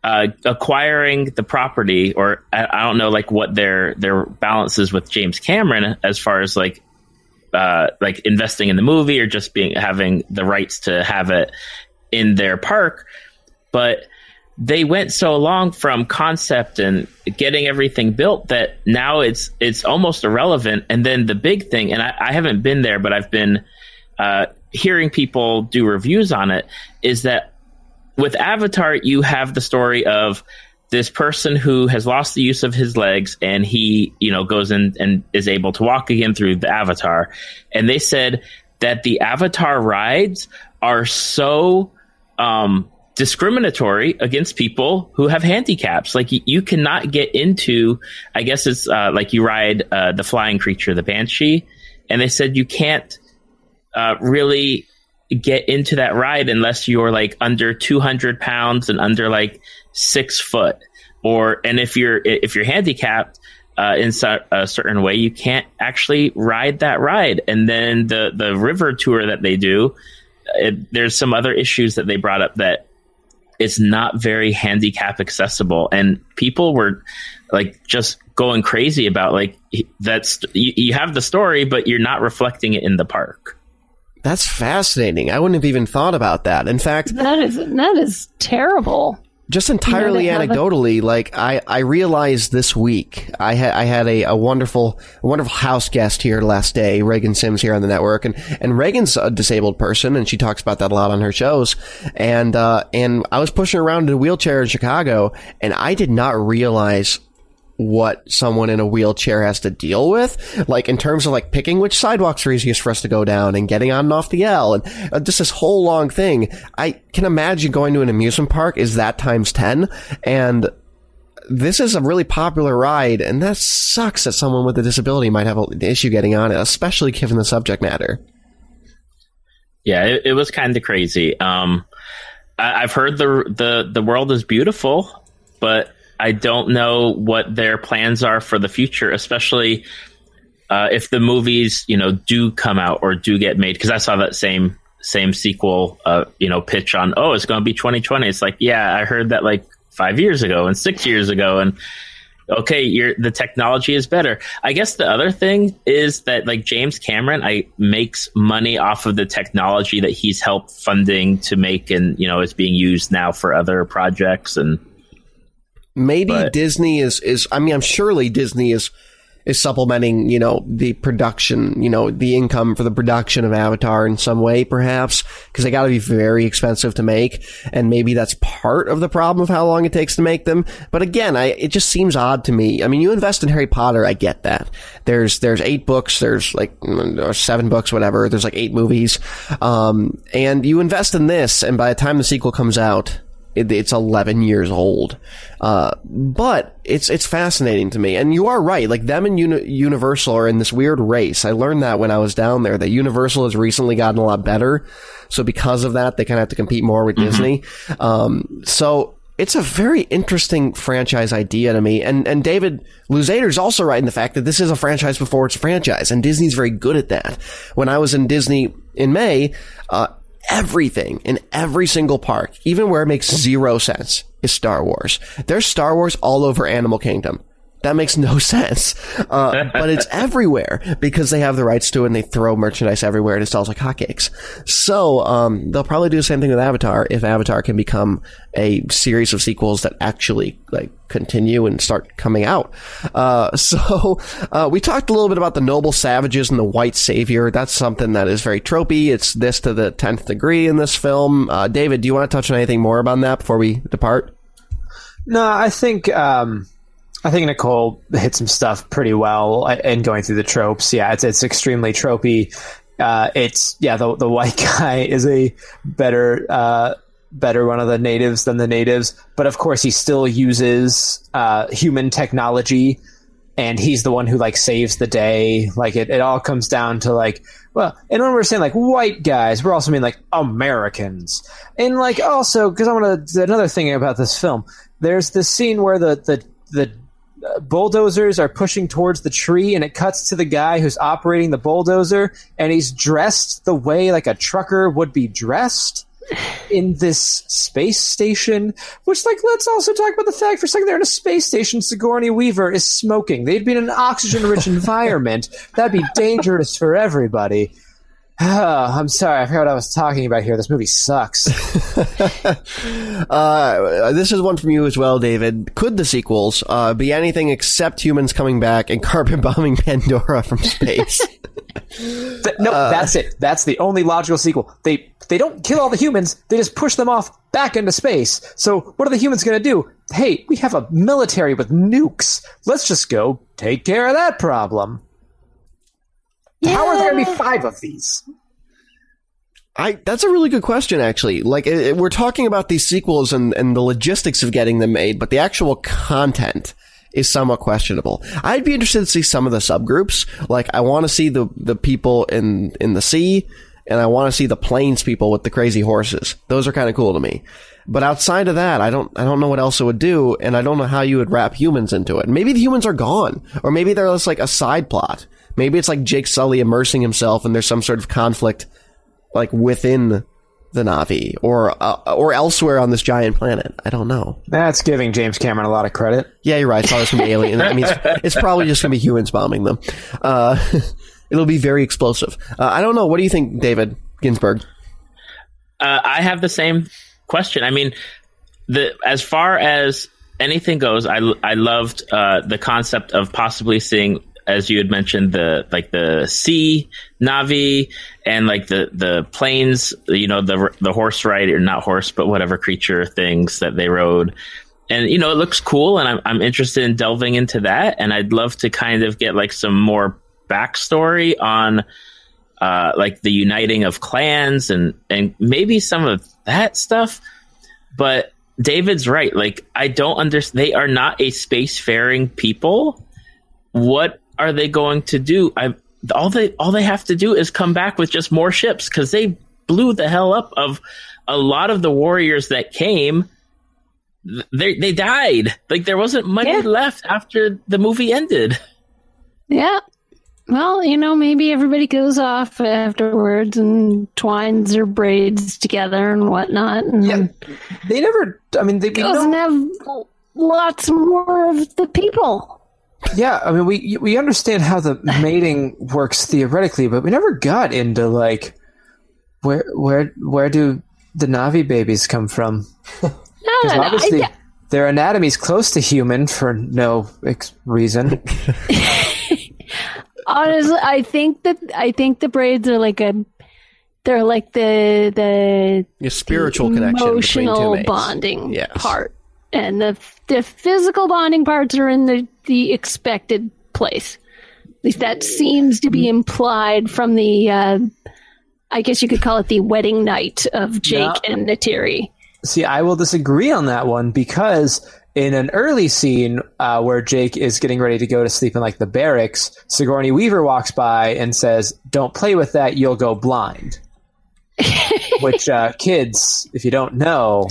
uh, acquiring the property, or I, I don't know, like what their their balance is with James Cameron as far as like uh, like investing in the movie or just being having the rights to have it in their park, but they went so long from concept and getting everything built that now it's it's almost irrelevant. And then the big thing, and I, I haven't been there, but I've been uh, hearing people do reviews on it, is that with Avatar, you have the story of this person who has lost the use of his legs and he, you know, goes in and is able to walk again through the Avatar. And they said that the Avatar rides are so um, discriminatory against people who have handicaps. Like you cannot get into, I guess it's uh, like you ride uh, the flying creature, the Banshee, and they said you can't uh, really get into that ride unless you're like under 200 pounds and under like six foot. Or and if you're if you're handicapped uh, in a certain way you can't actually ride that ride. And then the the river tour that they do it, there's some other issues that they brought up that it's not very handicap accessible and people were like just going crazy about like that's you, you have the story but you're not reflecting it in the park That's fascinating. I wouldn't have even thought about that. In fact, That is that is terrible. Just entirely You know, have a- anecdotally, like I, I realized this week I had I had a, a wonderful a wonderful house guest here last day, Reagan Sims here on the network, and and Reagan's a disabled person, and she talks about that a lot on her shows, and uh, and I was pushing around in a wheelchair in Chicago, and I did not realize what someone in a wheelchair has to deal with, like in terms of like picking which sidewalks are easiest for us to go down and getting on and off the L and uh, just this whole long thing. I can imagine going to an amusement park is that times 10 and this is a really popular ride and that sucks that someone with a disability might have an issue getting on it, especially given the subject matter. Yeah, it, it was kind of crazy. Um, I, I've heard the the the world is beautiful, but I don't know what their plans are for the future, especially uh, if the movies, you know, do come out or do get made. Because I saw that same same sequel, uh, you know, pitch on. Oh, it's going to be 2020. It's like, yeah, I heard that like five years ago and six years ago, and okay, the technology is better. I guess the other thing is that like James Cameron, I makes money off of the technology that he's helped funding to make, and you know, is being used now for other projects and. Maybe But- Disney is is I mean I'm surely Disney is is supplementing, you know, the production, you know, the income for the production of Avatar in some way perhaps because they got to be very expensive to make and maybe that's part of the problem of how long it takes to make them. But again, I it just seems odd to me. I mean, you invest in Harry Potter, I get that. There's there's 8 books, there's like or 7 books whatever, there's like 8 movies. Um and you invest in this and by the time the sequel comes out, it's 11 years old. Uh, but it's it's fascinating to me. And you are right. Like them and Uni- Universal are in this weird race. I learned that when I was down there that Universal has recently gotten a lot better. So because of that, they kind of have to compete more with Disney. Um, so it's a very interesting franchise idea to me. And and David Luzader's also right in the fact that this is a franchise before it's a franchise, and Disney's very good at that. When I was in Disney in May, uh, everything in every single park, even where it makes zero sense, is Star Wars. There's Star Wars all over Animal Kingdom. That makes no sense. Uh, but it's everywhere because they have the rights to it and they throw merchandise everywhere and it sells like hotcakes. So, um, they'll probably do the same thing with Avatar if Avatar can become a series of sequels that actually, like, continue and start coming out. Uh, so, uh, we talked a little bit about the noble savages and the white savior. That's something that is very tropey. It's this to the 10th degree in this film. Uh, David, do you want to touch on anything more about that before we depart? No, I think um, I think Nicole hit some stuff pretty well in going through the tropes. Yeah, it's it's extremely tropey. Uh, it's yeah, the the white guy is a better uh, better one of the natives than the natives, but of course he still uses uh, human technology, and he's the one who like saves the day. Like it, it all comes down to like well, and when we're saying like white guys, we're also mean like Americans, and like also because I want to another thing about this film. There's this scene where the the the bulldozers are pushing towards the tree, and it cuts to the guy who's operating the bulldozer, and he's dressed the way like a trucker would be dressed in this space station. Which, like, let's also talk about the fact for a second they're in a space station. Sigourney Weaver is smoking. They'd be in an oxygen-rich environment. That'd be dangerous for everybody. I'm sorry, I forgot what I was talking about here. This movie sucks. Uh, this is one from you as well, David. Could the sequels uh, be anything except humans coming back and carbon bombing Pandora from space? Th- no, that's it. That's the only logical sequel. They they don't kill all the humans. They just push them off back into space. So what are the humans going to do? Hey, we have a military with nukes. Let's just go take care of that problem. How are there going to be five of these? I that's a really good question, actually. Like it, it- we're talking about these sequels and and the logistics of getting them made, but the actual content is somewhat questionable. I'd be interested to see some of the subgroups. Like I want to see the the people in in the sea, and I want to see the plains people with the crazy horses. Those are kind of cool to me. But outside of that, I don't I don't know what else it would do, and I don't know how you would wrap humans into it. Maybe the humans are gone, or maybe they're just like a side plot. Maybe it's like Jake Sully immersing himself, and there's some sort of conflict like within the Navi or uh, or elsewhere on this giant planet. I don't know. That's giving James Cameron a lot of credit. Yeah, you're right. It's always gonna be alien. I mean, it's, it's probably just gonna be humans bombing them. Uh, it'll be very explosive. Uh, I don't know. What do you think, David Ginsburg? Uh, I have the same question. I mean, the as far as anything goes, I I loved uh, the concept of possibly seeing, as you had mentioned, the like the sea Navi and like the the planes, you know, the the horse ride or not horse, but whatever creature things that they rode. And you know it looks cool, and I'm I'm interested in delving into that, and I'd love to kind of get like some more backstory on uh, like the uniting of clans and and maybe some of that stuff. But David's right. Like I don't understand. They are not a spacefaring people. What are they going to do? I all they all they have to do is come back with just more ships because they blew the hell up of a lot of the warriors that came. They they died. Like there wasn't money Yeah. left after the movie ended. Yeah. Well, you know, maybe everybody goes off afterwards and twines their braids together and whatnot. And Yeah, they never. I mean, they we goes know- and have lots more of the people. Yeah, I mean, we we understand how the mating works theoretically, but we never got into like where where where do the Navi babies come from? No, Because no, no. obviously I, their anatomy's close to human for no ex- reason. honestly, I think that I think the braids are like a they're like the the A spiritual connection between two emotional bonding Yes. part, and the the physical bonding parts are in the the expected place. At least that seems to be implied from the. Uh, I guess you could call it the wedding night of Jake and Neytiri. See, I will disagree on that one because in an early scene uh, where Jake is getting ready to go to sleep in like the barracks, Sigourney Weaver walks by and says, "Don't play with that; you'll go blind." Which uh, kids, if you don't know,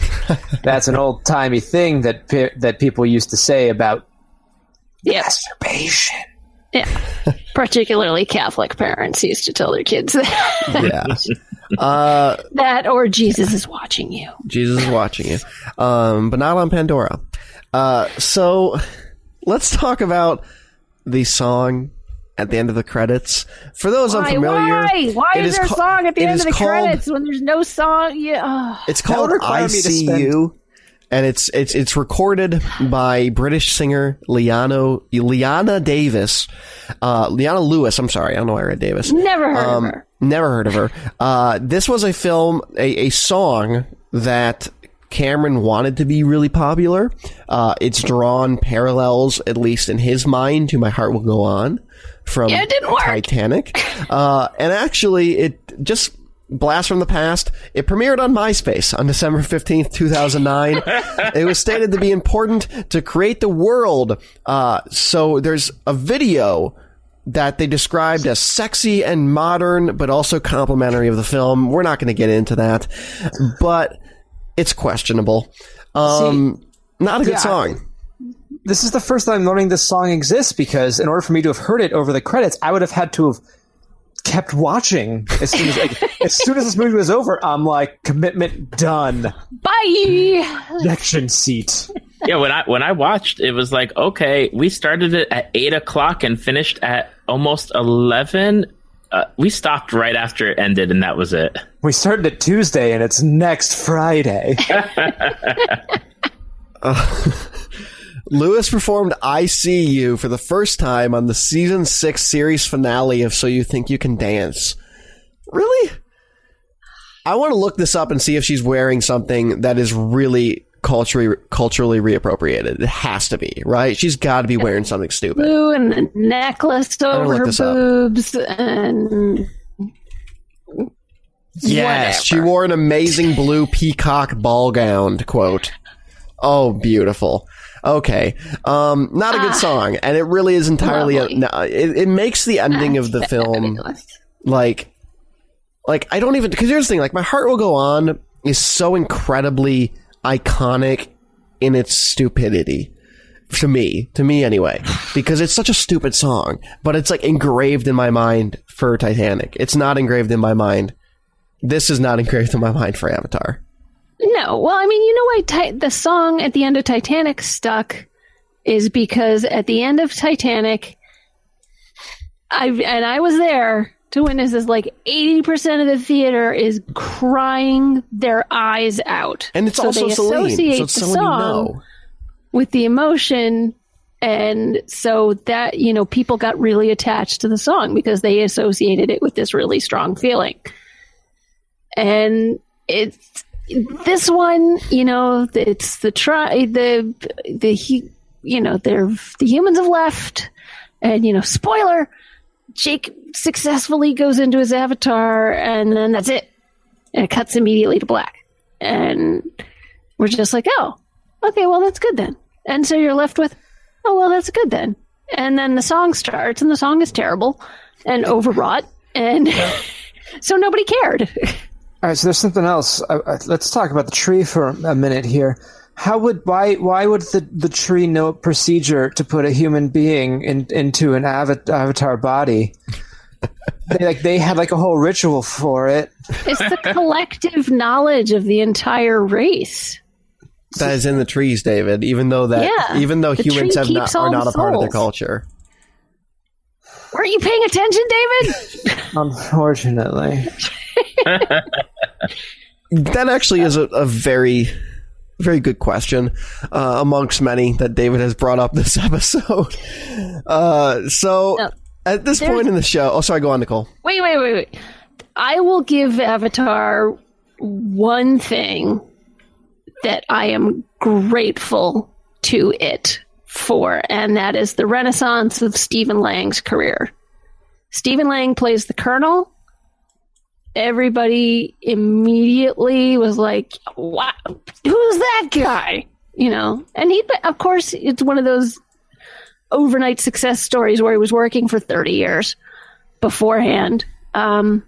that's an old timey thing that pe- that people used to say about Yes, masturbation. yeah. Particularly Catholic parents used to tell their kids Yes. uh, that, or Jesus is watching you. Jesus is watching you, um, but not on Pandora. Uh, so let's talk about the song at the end of the credits. For those Why? unfamiliar, Why? Why it is there a ca- song at the end of the called- credits when there's no song? Yeah. ugh. It's called require I me to See spend- You, and it's it's it's recorded by British singer Liano Liana Davis, uh, Leona Lewis. I'm sorry, I don't know why I read Davis. Never heard Um, of her. Never heard of her. Uh, this was a film, a, a song that Cameron wanted to be really popular. Uh, it's drawn parallels, at least in his mind, to My Heart Will Go On from Yeah, it didn't work. Titanic. Uh, and actually, it just blast from the past. It premiered on MySpace on December 15th, 2009. it was stated to be important to create the world. Uh, so there's a video that they described as sexy and modern, but also complimentary of the film. We're not going to get into that, but it's questionable. Um, not a good yeah, song. This is the first time I'm learning this song exists because in order for me to have heard it over the credits, I would have had to have kept watching as soon as like, as soon as this movie was over. I'm like, commitment done, Bye. action seat. yeah, when I when I watched, it was like, okay, we started it at eight o'clock and finished at almost eleven. Uh, we stopped right after it ended, and that was it. We started it Tuesday and it's next Friday. Lewis performed I See You for the first time on the season six series finale of So You Think You Can Dance. Really? I want to look this up and see if she's wearing something that is really culturally culturally reappropriated. It has to be, right? She's got to be wearing something stupid. Blue and a necklace over her this up. boobs and Yes, she wore an amazing blue peacock ball gown. Quote, "Oh, beautiful." Okay, um, not a good song, and it really is entirely. A, no, it, it makes the ending of the film like, like I don't even because here's the thing: like, my heart will go on is so incredibly iconic in its stupidity to me, to me anyway, because it's such a stupid song, but it's like engraved in my mind for Titanic. It's not engraved in my mind. This is not engraved in my mind for Avatar. No, well, I mean, you know why Ti- the song at the end of Titanic stuck is because at the end of Titanic, I and I was there to witness this. like 80% of the theater is crying their eyes out. And it's So also they Celine, associate so it's the someone you song know. with the emotion and so that you know people got really attached to the song because they associated it with this really strong feeling and it's this one you know it's the try the the you know they're the humans have left. And you know spoiler jake successfully goes into his avatar and then that's it. And it cuts immediately to black. And we're just like oh okay well that's good then. And so you're left with oh well that's good then. And then the song starts and the song is terrible and overwrought and so nobody cared All right, so there's something else. Uh, uh, let's talk about the tree for a minute here. How would why why would the, the tree know a procedure to put a human being in, into an avatar body? they, like they had like a whole ritual for it. it's the collective knowledge of the entire race That is in the trees, David. Even though that, Yeah, even though humans have not are not the a part of their souls. culture. weren't you paying attention david Unfortunately, That actually is a, a very, very good question uh, amongst many that David has brought up this episode. Uh, so No, at this point in the show, oh, sorry, go on, Nicole. wait wait wait wait i will give avatar one thing that i am grateful to it for and that is the renaissance of stephen lang's career stephen lang plays the colonel everybody immediately was like wow who's that guy you know and he of course it's one of those overnight success stories where he was working for 30 years beforehand. Um,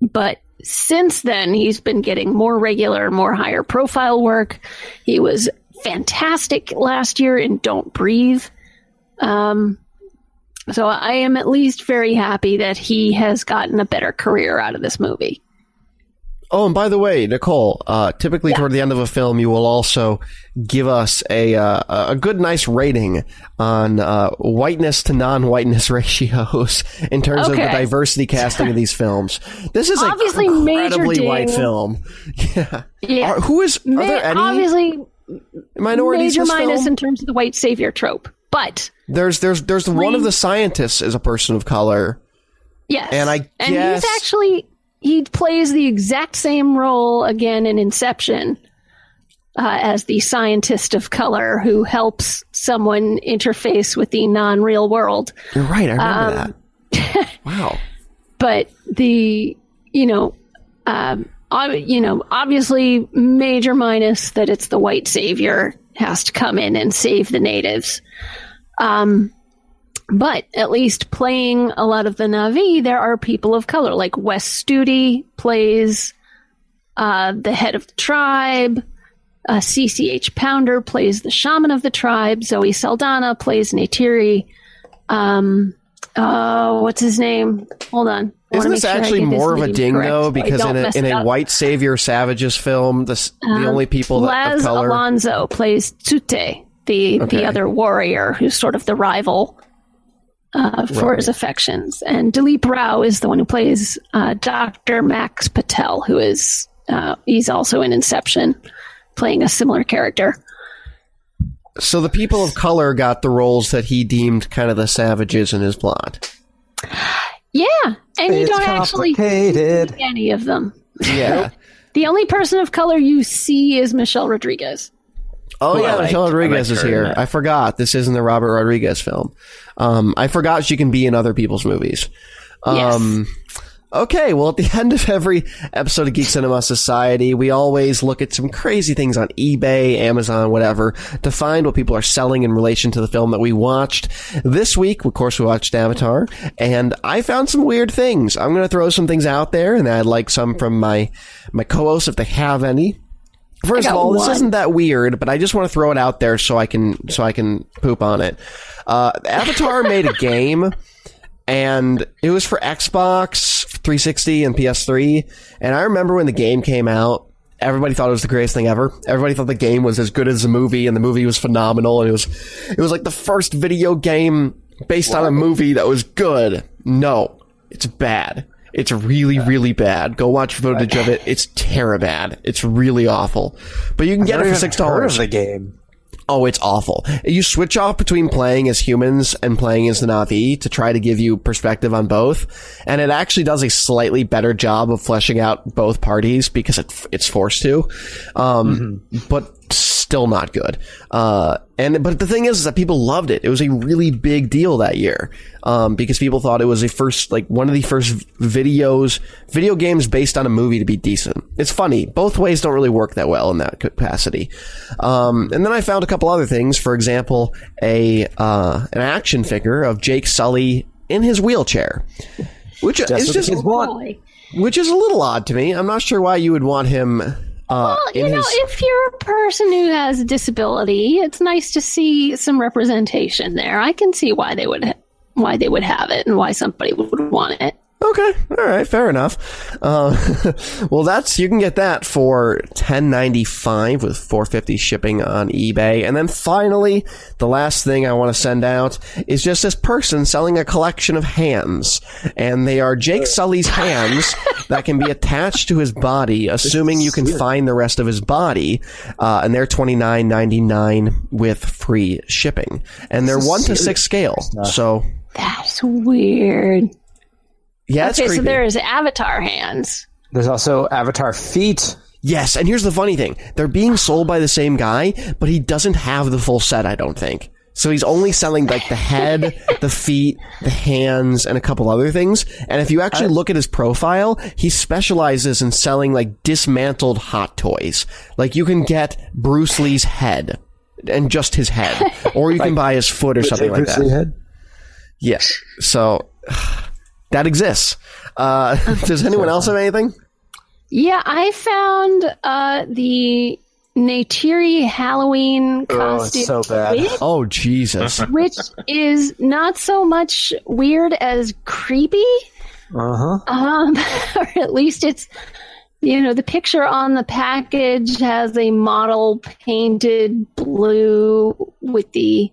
but since then, he's been getting more regular, more higher profile work. He was fantastic last year in Don't Breathe. Um, so I am at least very happy that he has gotten a better career out of this movie. Oh, and by the way, Nicole, uh, typically toward the end of a film, you will also give us a uh, a good, nice rating on uh, whiteness to non-whiteness ratios in terms of the diversity casting of these films. This is Obviously, an incredibly white film. Yeah. Yeah. Are, who is? Are there any obviously minorities major minus film? in terms of the white savior trope, but There's there's there's one of the scientists is a person of color. Yes. And I and guess- he's actually he plays the exact same role again in Inception uh, as the scientist of color who helps someone interface with the non-real world. You're right. I remember Um, that. wow. But the you know. Um, ob- you know, obviously, major minus that it's the white savior has to come in and save the natives. Um, but at least playing a lot of the Navi, there are people of color. Like Wes Studi plays uh, the head of the tribe. Uh, CCH Pounder plays the shaman of the tribe. Zoe Saldana plays Neytiri. Um, uh, what's his name? Hold on. I Isn't this sure actually more of a ding correct though? Because in a in a white savior savages film, this, the only people that Laz of color. Alonso plays Tsu'tey, the Okay. the other warrior who's sort of the rival uh, for his affections, and Dilip Rao is the one who plays uh, Doctor Max Patel, who is uh, he's also in Inception, playing a similar character. So the people of color got the roles that he deemed kind of the savages in his plot. Yeah, and you it's don't actually complicated. see any of them. Yeah. The only person of color you see is Michelle Rodriguez. Oh yeah. Michelle Rodriguez is here. I forgot this isn't the Robert Rodriguez film. Um, I forgot she can be in other people's movies. Um, okay, well, at the end of every episode of Geek Cinema Society, we always look at some crazy things on eBay, Amazon, whatever, to find what people are selling in relation to the film that we watched. This week, of course, we watched Avatar, and I found some weird things. I'm going to throw some things out there, and I'd like some from my my co-hosts if they have any. First of all, this isn't that weird, but I just want to throw it out there so I can so I can poop on it. Uh, Avatar made a game, and it was for Xbox 360 and PS3. And I remember when the game came out, everybody thought it was the greatest thing ever. Everybody thought the game was as good as the movie, and the movie was phenomenal. And it was it was like the first video game based on a movie that was good. No, It's bad. It's really, really bad. Go watch footage of it. It's terrible bad. It's really awful. But you can get it for six dollars. of the game. Oh, it's awful. You switch off between playing as humans and playing as the Navi to try to give you perspective on both, and it actually does a slightly better job of fleshing out both parties because it, it's forced to, um, but still not good. Uh, and but the thing is, is that people loved it. It was a really big deal that year um, because people thought it was a first like one of the first videos, video games based on a movie to be decent. It's funny. Both ways don't really work that well in that capacity. Um, and then I found a couple other things. For example, a uh, an action figure of Jake Sully in his wheelchair, which is just kids want. Boy. which is a little odd to me. I'm not sure why you would want him. Uh, Well, you know, his, if you're a person who has a disability, it's nice to see some representation there. I can see why they would why they would have it and why somebody would want it. Okay, all right, fair enough. Uh, well, that's you can get that for ten ninety five with four fifty shipping on eBay, and then finally, the last thing I want to send out is just this person selling a collection of hands, and they are Jake Sully's hands that can be attached to his body, assuming you can find the rest of his body, uh, and they're twenty nine ninety nine with free shipping, and they're one to six scale, so That's weird. Yeah, okay, creepy. so there's avatar hands. There's also Avatar feet. Yes, and here's the funny thing. They're being sold by the same guy, but he doesn't have the full set, I don't think. So he's only selling like the head, the feet, the hands, and a couple other things. And if you actually uh, look at his profile, he specializes in selling like dismantled hot toys. Like you can get Bruce Lee's head and just his head, or you can buy his foot or something like Bruce that. Lee head. Yes. So that exists. Uh, does anyone else have anything? Yeah, I found uh, the Neytiri Halloween Oh, costume, it's so bad. wig, Oh Jesus! which is not so much weird as creepy. Uh huh. Um, or at least it's, you know, the picture on the package has a model painted blue with the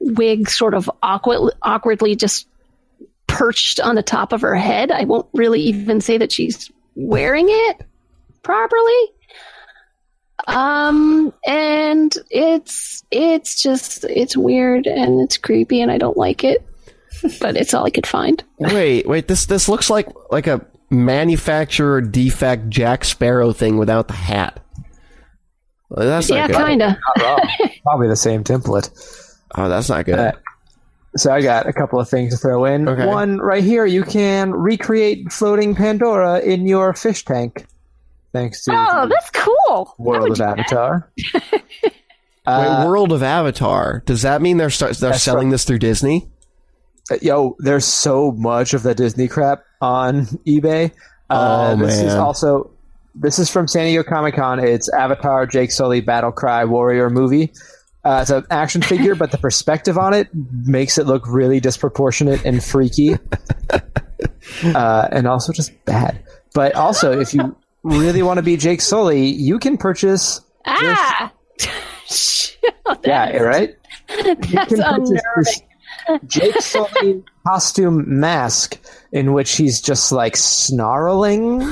wig sort of awkward, awkwardly just perched on the top of her head. I won't really even say that she's wearing it properly. Um, and it's it's just it's weird and it's creepy and I don't like it. But it's all I could find. Wait, wait. This this looks like like a manufacturer defect Jack Sparrow thing without the hat. Well, that's not Yeah, good. kinda. Probably the same template. Oh, that's not good. Uh, So I got a couple of things to throw in. Okay. One right here, you can recreate floating Pandora in your fish tank, thanks to Oh, that's cool. World of do that. Avatar. wait, Uh, World of Avatar. Does that mean they're start, they're That's selling this through Disney? yo, there's so much of the Disney crap on eBay. Uh, Oh, this is also this is from San Diego Comic Con. It's Avatar Jake Sully Battle Cry Warrior movie. Uh, it's an action figure, but the perspective on it makes it look really disproportionate and freaky, uh, and also just bad. But also, if you really want to be Jake Sully, you can purchase. Ah, Oh, Yeah, right. that's can purchase unnerving. this Jake Sully costume mask in which he's just like snarling.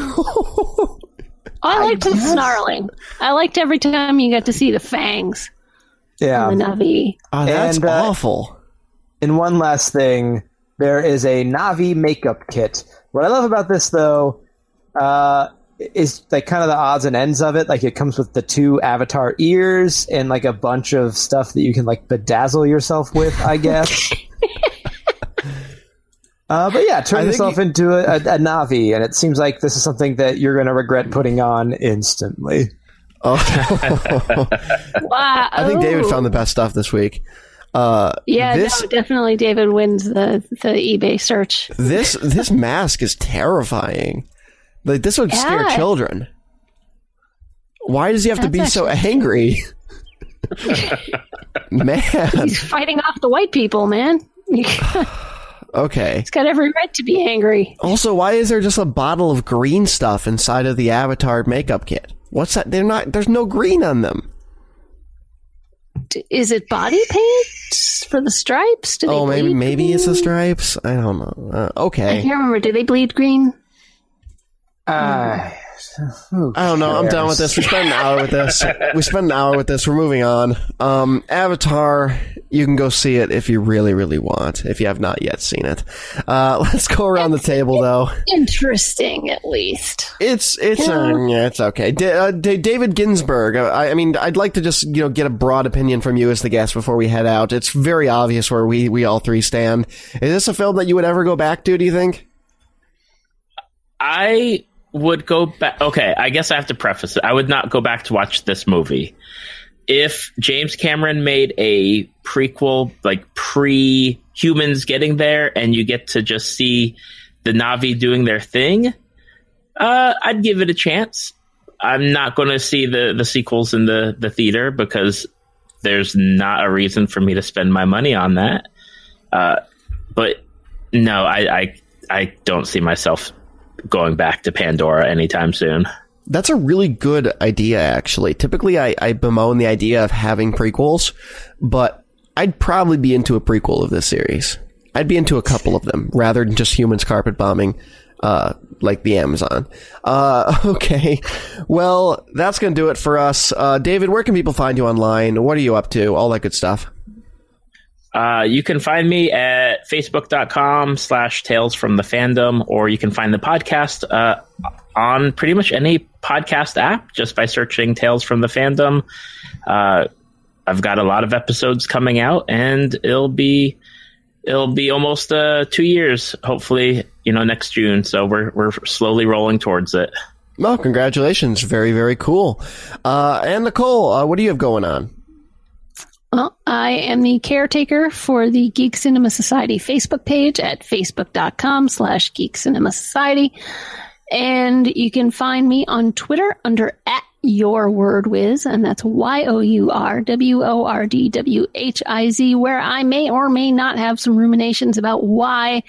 I liked the snarling. I liked every time you got to see the fangs Yeah. on the Navi. Oh, that's And, uh, awful. And one last thing, there is a Navi makeup kit. What I love about this though, uh, is like kind of the odds and ends of it. Like it comes with the two avatar ears and like a bunch of stuff that you can like bedazzle yourself with, I guess. Uh, but yeah, turn yourself you- into a, a, a Navi, and it seems like this is something that you're going to regret putting on instantly. Oh. Wow. I think David found the best stuff this week. Uh, Yeah, this no, definitely David wins the the eBay search. this this mask is terrifying. Like this would scare children. Why does he have to That's be so angry? Man, He's fighting off the white people, man. okay, he's got every right to be angry. Also, why is there just a bottle of green stuff inside of the Avatar makeup kit? What's that? They're not. There's no green on them. Is it body paint for the stripes? Do they Oh, maybe bleed maybe it's the stripes. I don't know. Uh, I okay. can't remember. Do they bleed green? Uh, who I don't know. I'm done with this. We spent an hour with this. We spent an hour with this. We're moving on. Um, Avatar. You can go see it if you really, really want. If you have not yet seen it, uh, let's go around the table though. Interesting, at least. It's it's Yeah. uh, yeah, it's okay. D- uh, D- David Ginsburg. uh, I, I mean, I'd like to just you know get a broad opinion from you as the guest before we head out. It's very obvious where we we all three stand. Is this a film that you would ever go back to? Do you think? I would go back. Okay, I guess I have to preface it. I would not go back to watch this movie. If James Cameron made a prequel, like pre humans getting there, and you get to just see the Navi doing their thing, uh, I'd give it a chance. I'm not going to see the, the sequels in the, the theater because there's not a reason for me to spend my money on that. Uh, but no, I, I I don't see myself going back to Pandora anytime soon. That's a really good idea, actually. Typically, I, I bemoan the idea of having prequels, but I'd probably be into a prequel of this series. I'd be into a couple of them rather than just humans carpet bombing, uh, like the Amazon. Uh, okay. Well, that's going to do it for us. Uh, David, where can people find you online? What are you up to? All that good stuff. Uh, you can find me at facebook.com slash tales from the fandom, or you can find the podcast uh, on pretty much any podcast app just by searching Tales from the Fandom. Uh, I've got a lot of episodes coming out, and it'll be it'll be almost uh, two years, hopefully, you know, next June. So we're we're slowly rolling towards it. Well, congratulations. Very, very cool. Uh, and Nicole, uh, what do you have going on? Well, I am the caretaker for the Geek Cinema Society Facebook page at facebook.com slash Geek Cinema Society. And you can find me on Twitter under at your word whiz, and that's Y O U R W O R D W H I Z, where I may or may not have some ruminations about why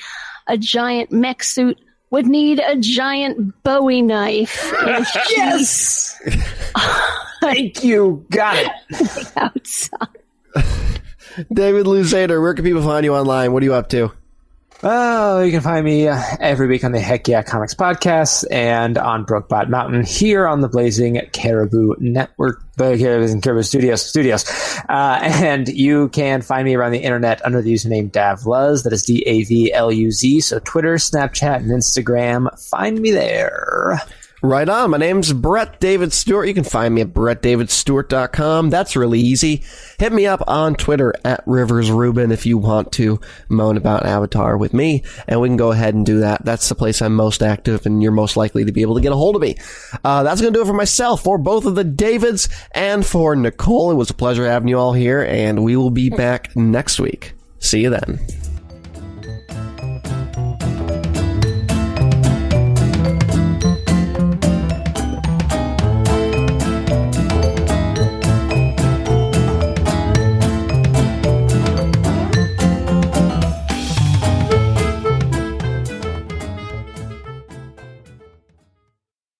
a giant mech suit would need a giant Bowie knife. Yes. Thank you. Got it. outside. David Luzader, where can people find you online? What are you up to? Oh, you can find me uh, every week on the Heck Yeah Comics podcast and on Brookbot Mountain here on the Blazing Caribou Network, Caribou Caribou Studios. Studios, uh, and you can find me around the internet under the username Davluz. That is D A V L U Z. So Twitter, Snapchat, and Instagram. Find me there. Right on. My name's Brett David Stewart. You can find me at brettdavidstewart.com. That's really easy. Hit me up on Twitter at Rivers Rubin if you want to moan about Avatar with me, and we can go ahead and do that. That's the place I'm most active, and you're most likely to be able to get a hold of me. Uh, that's going to do it for myself, for both of the Davids, and for Nicole. It was a pleasure having you all here, and we will be back next week. See you then.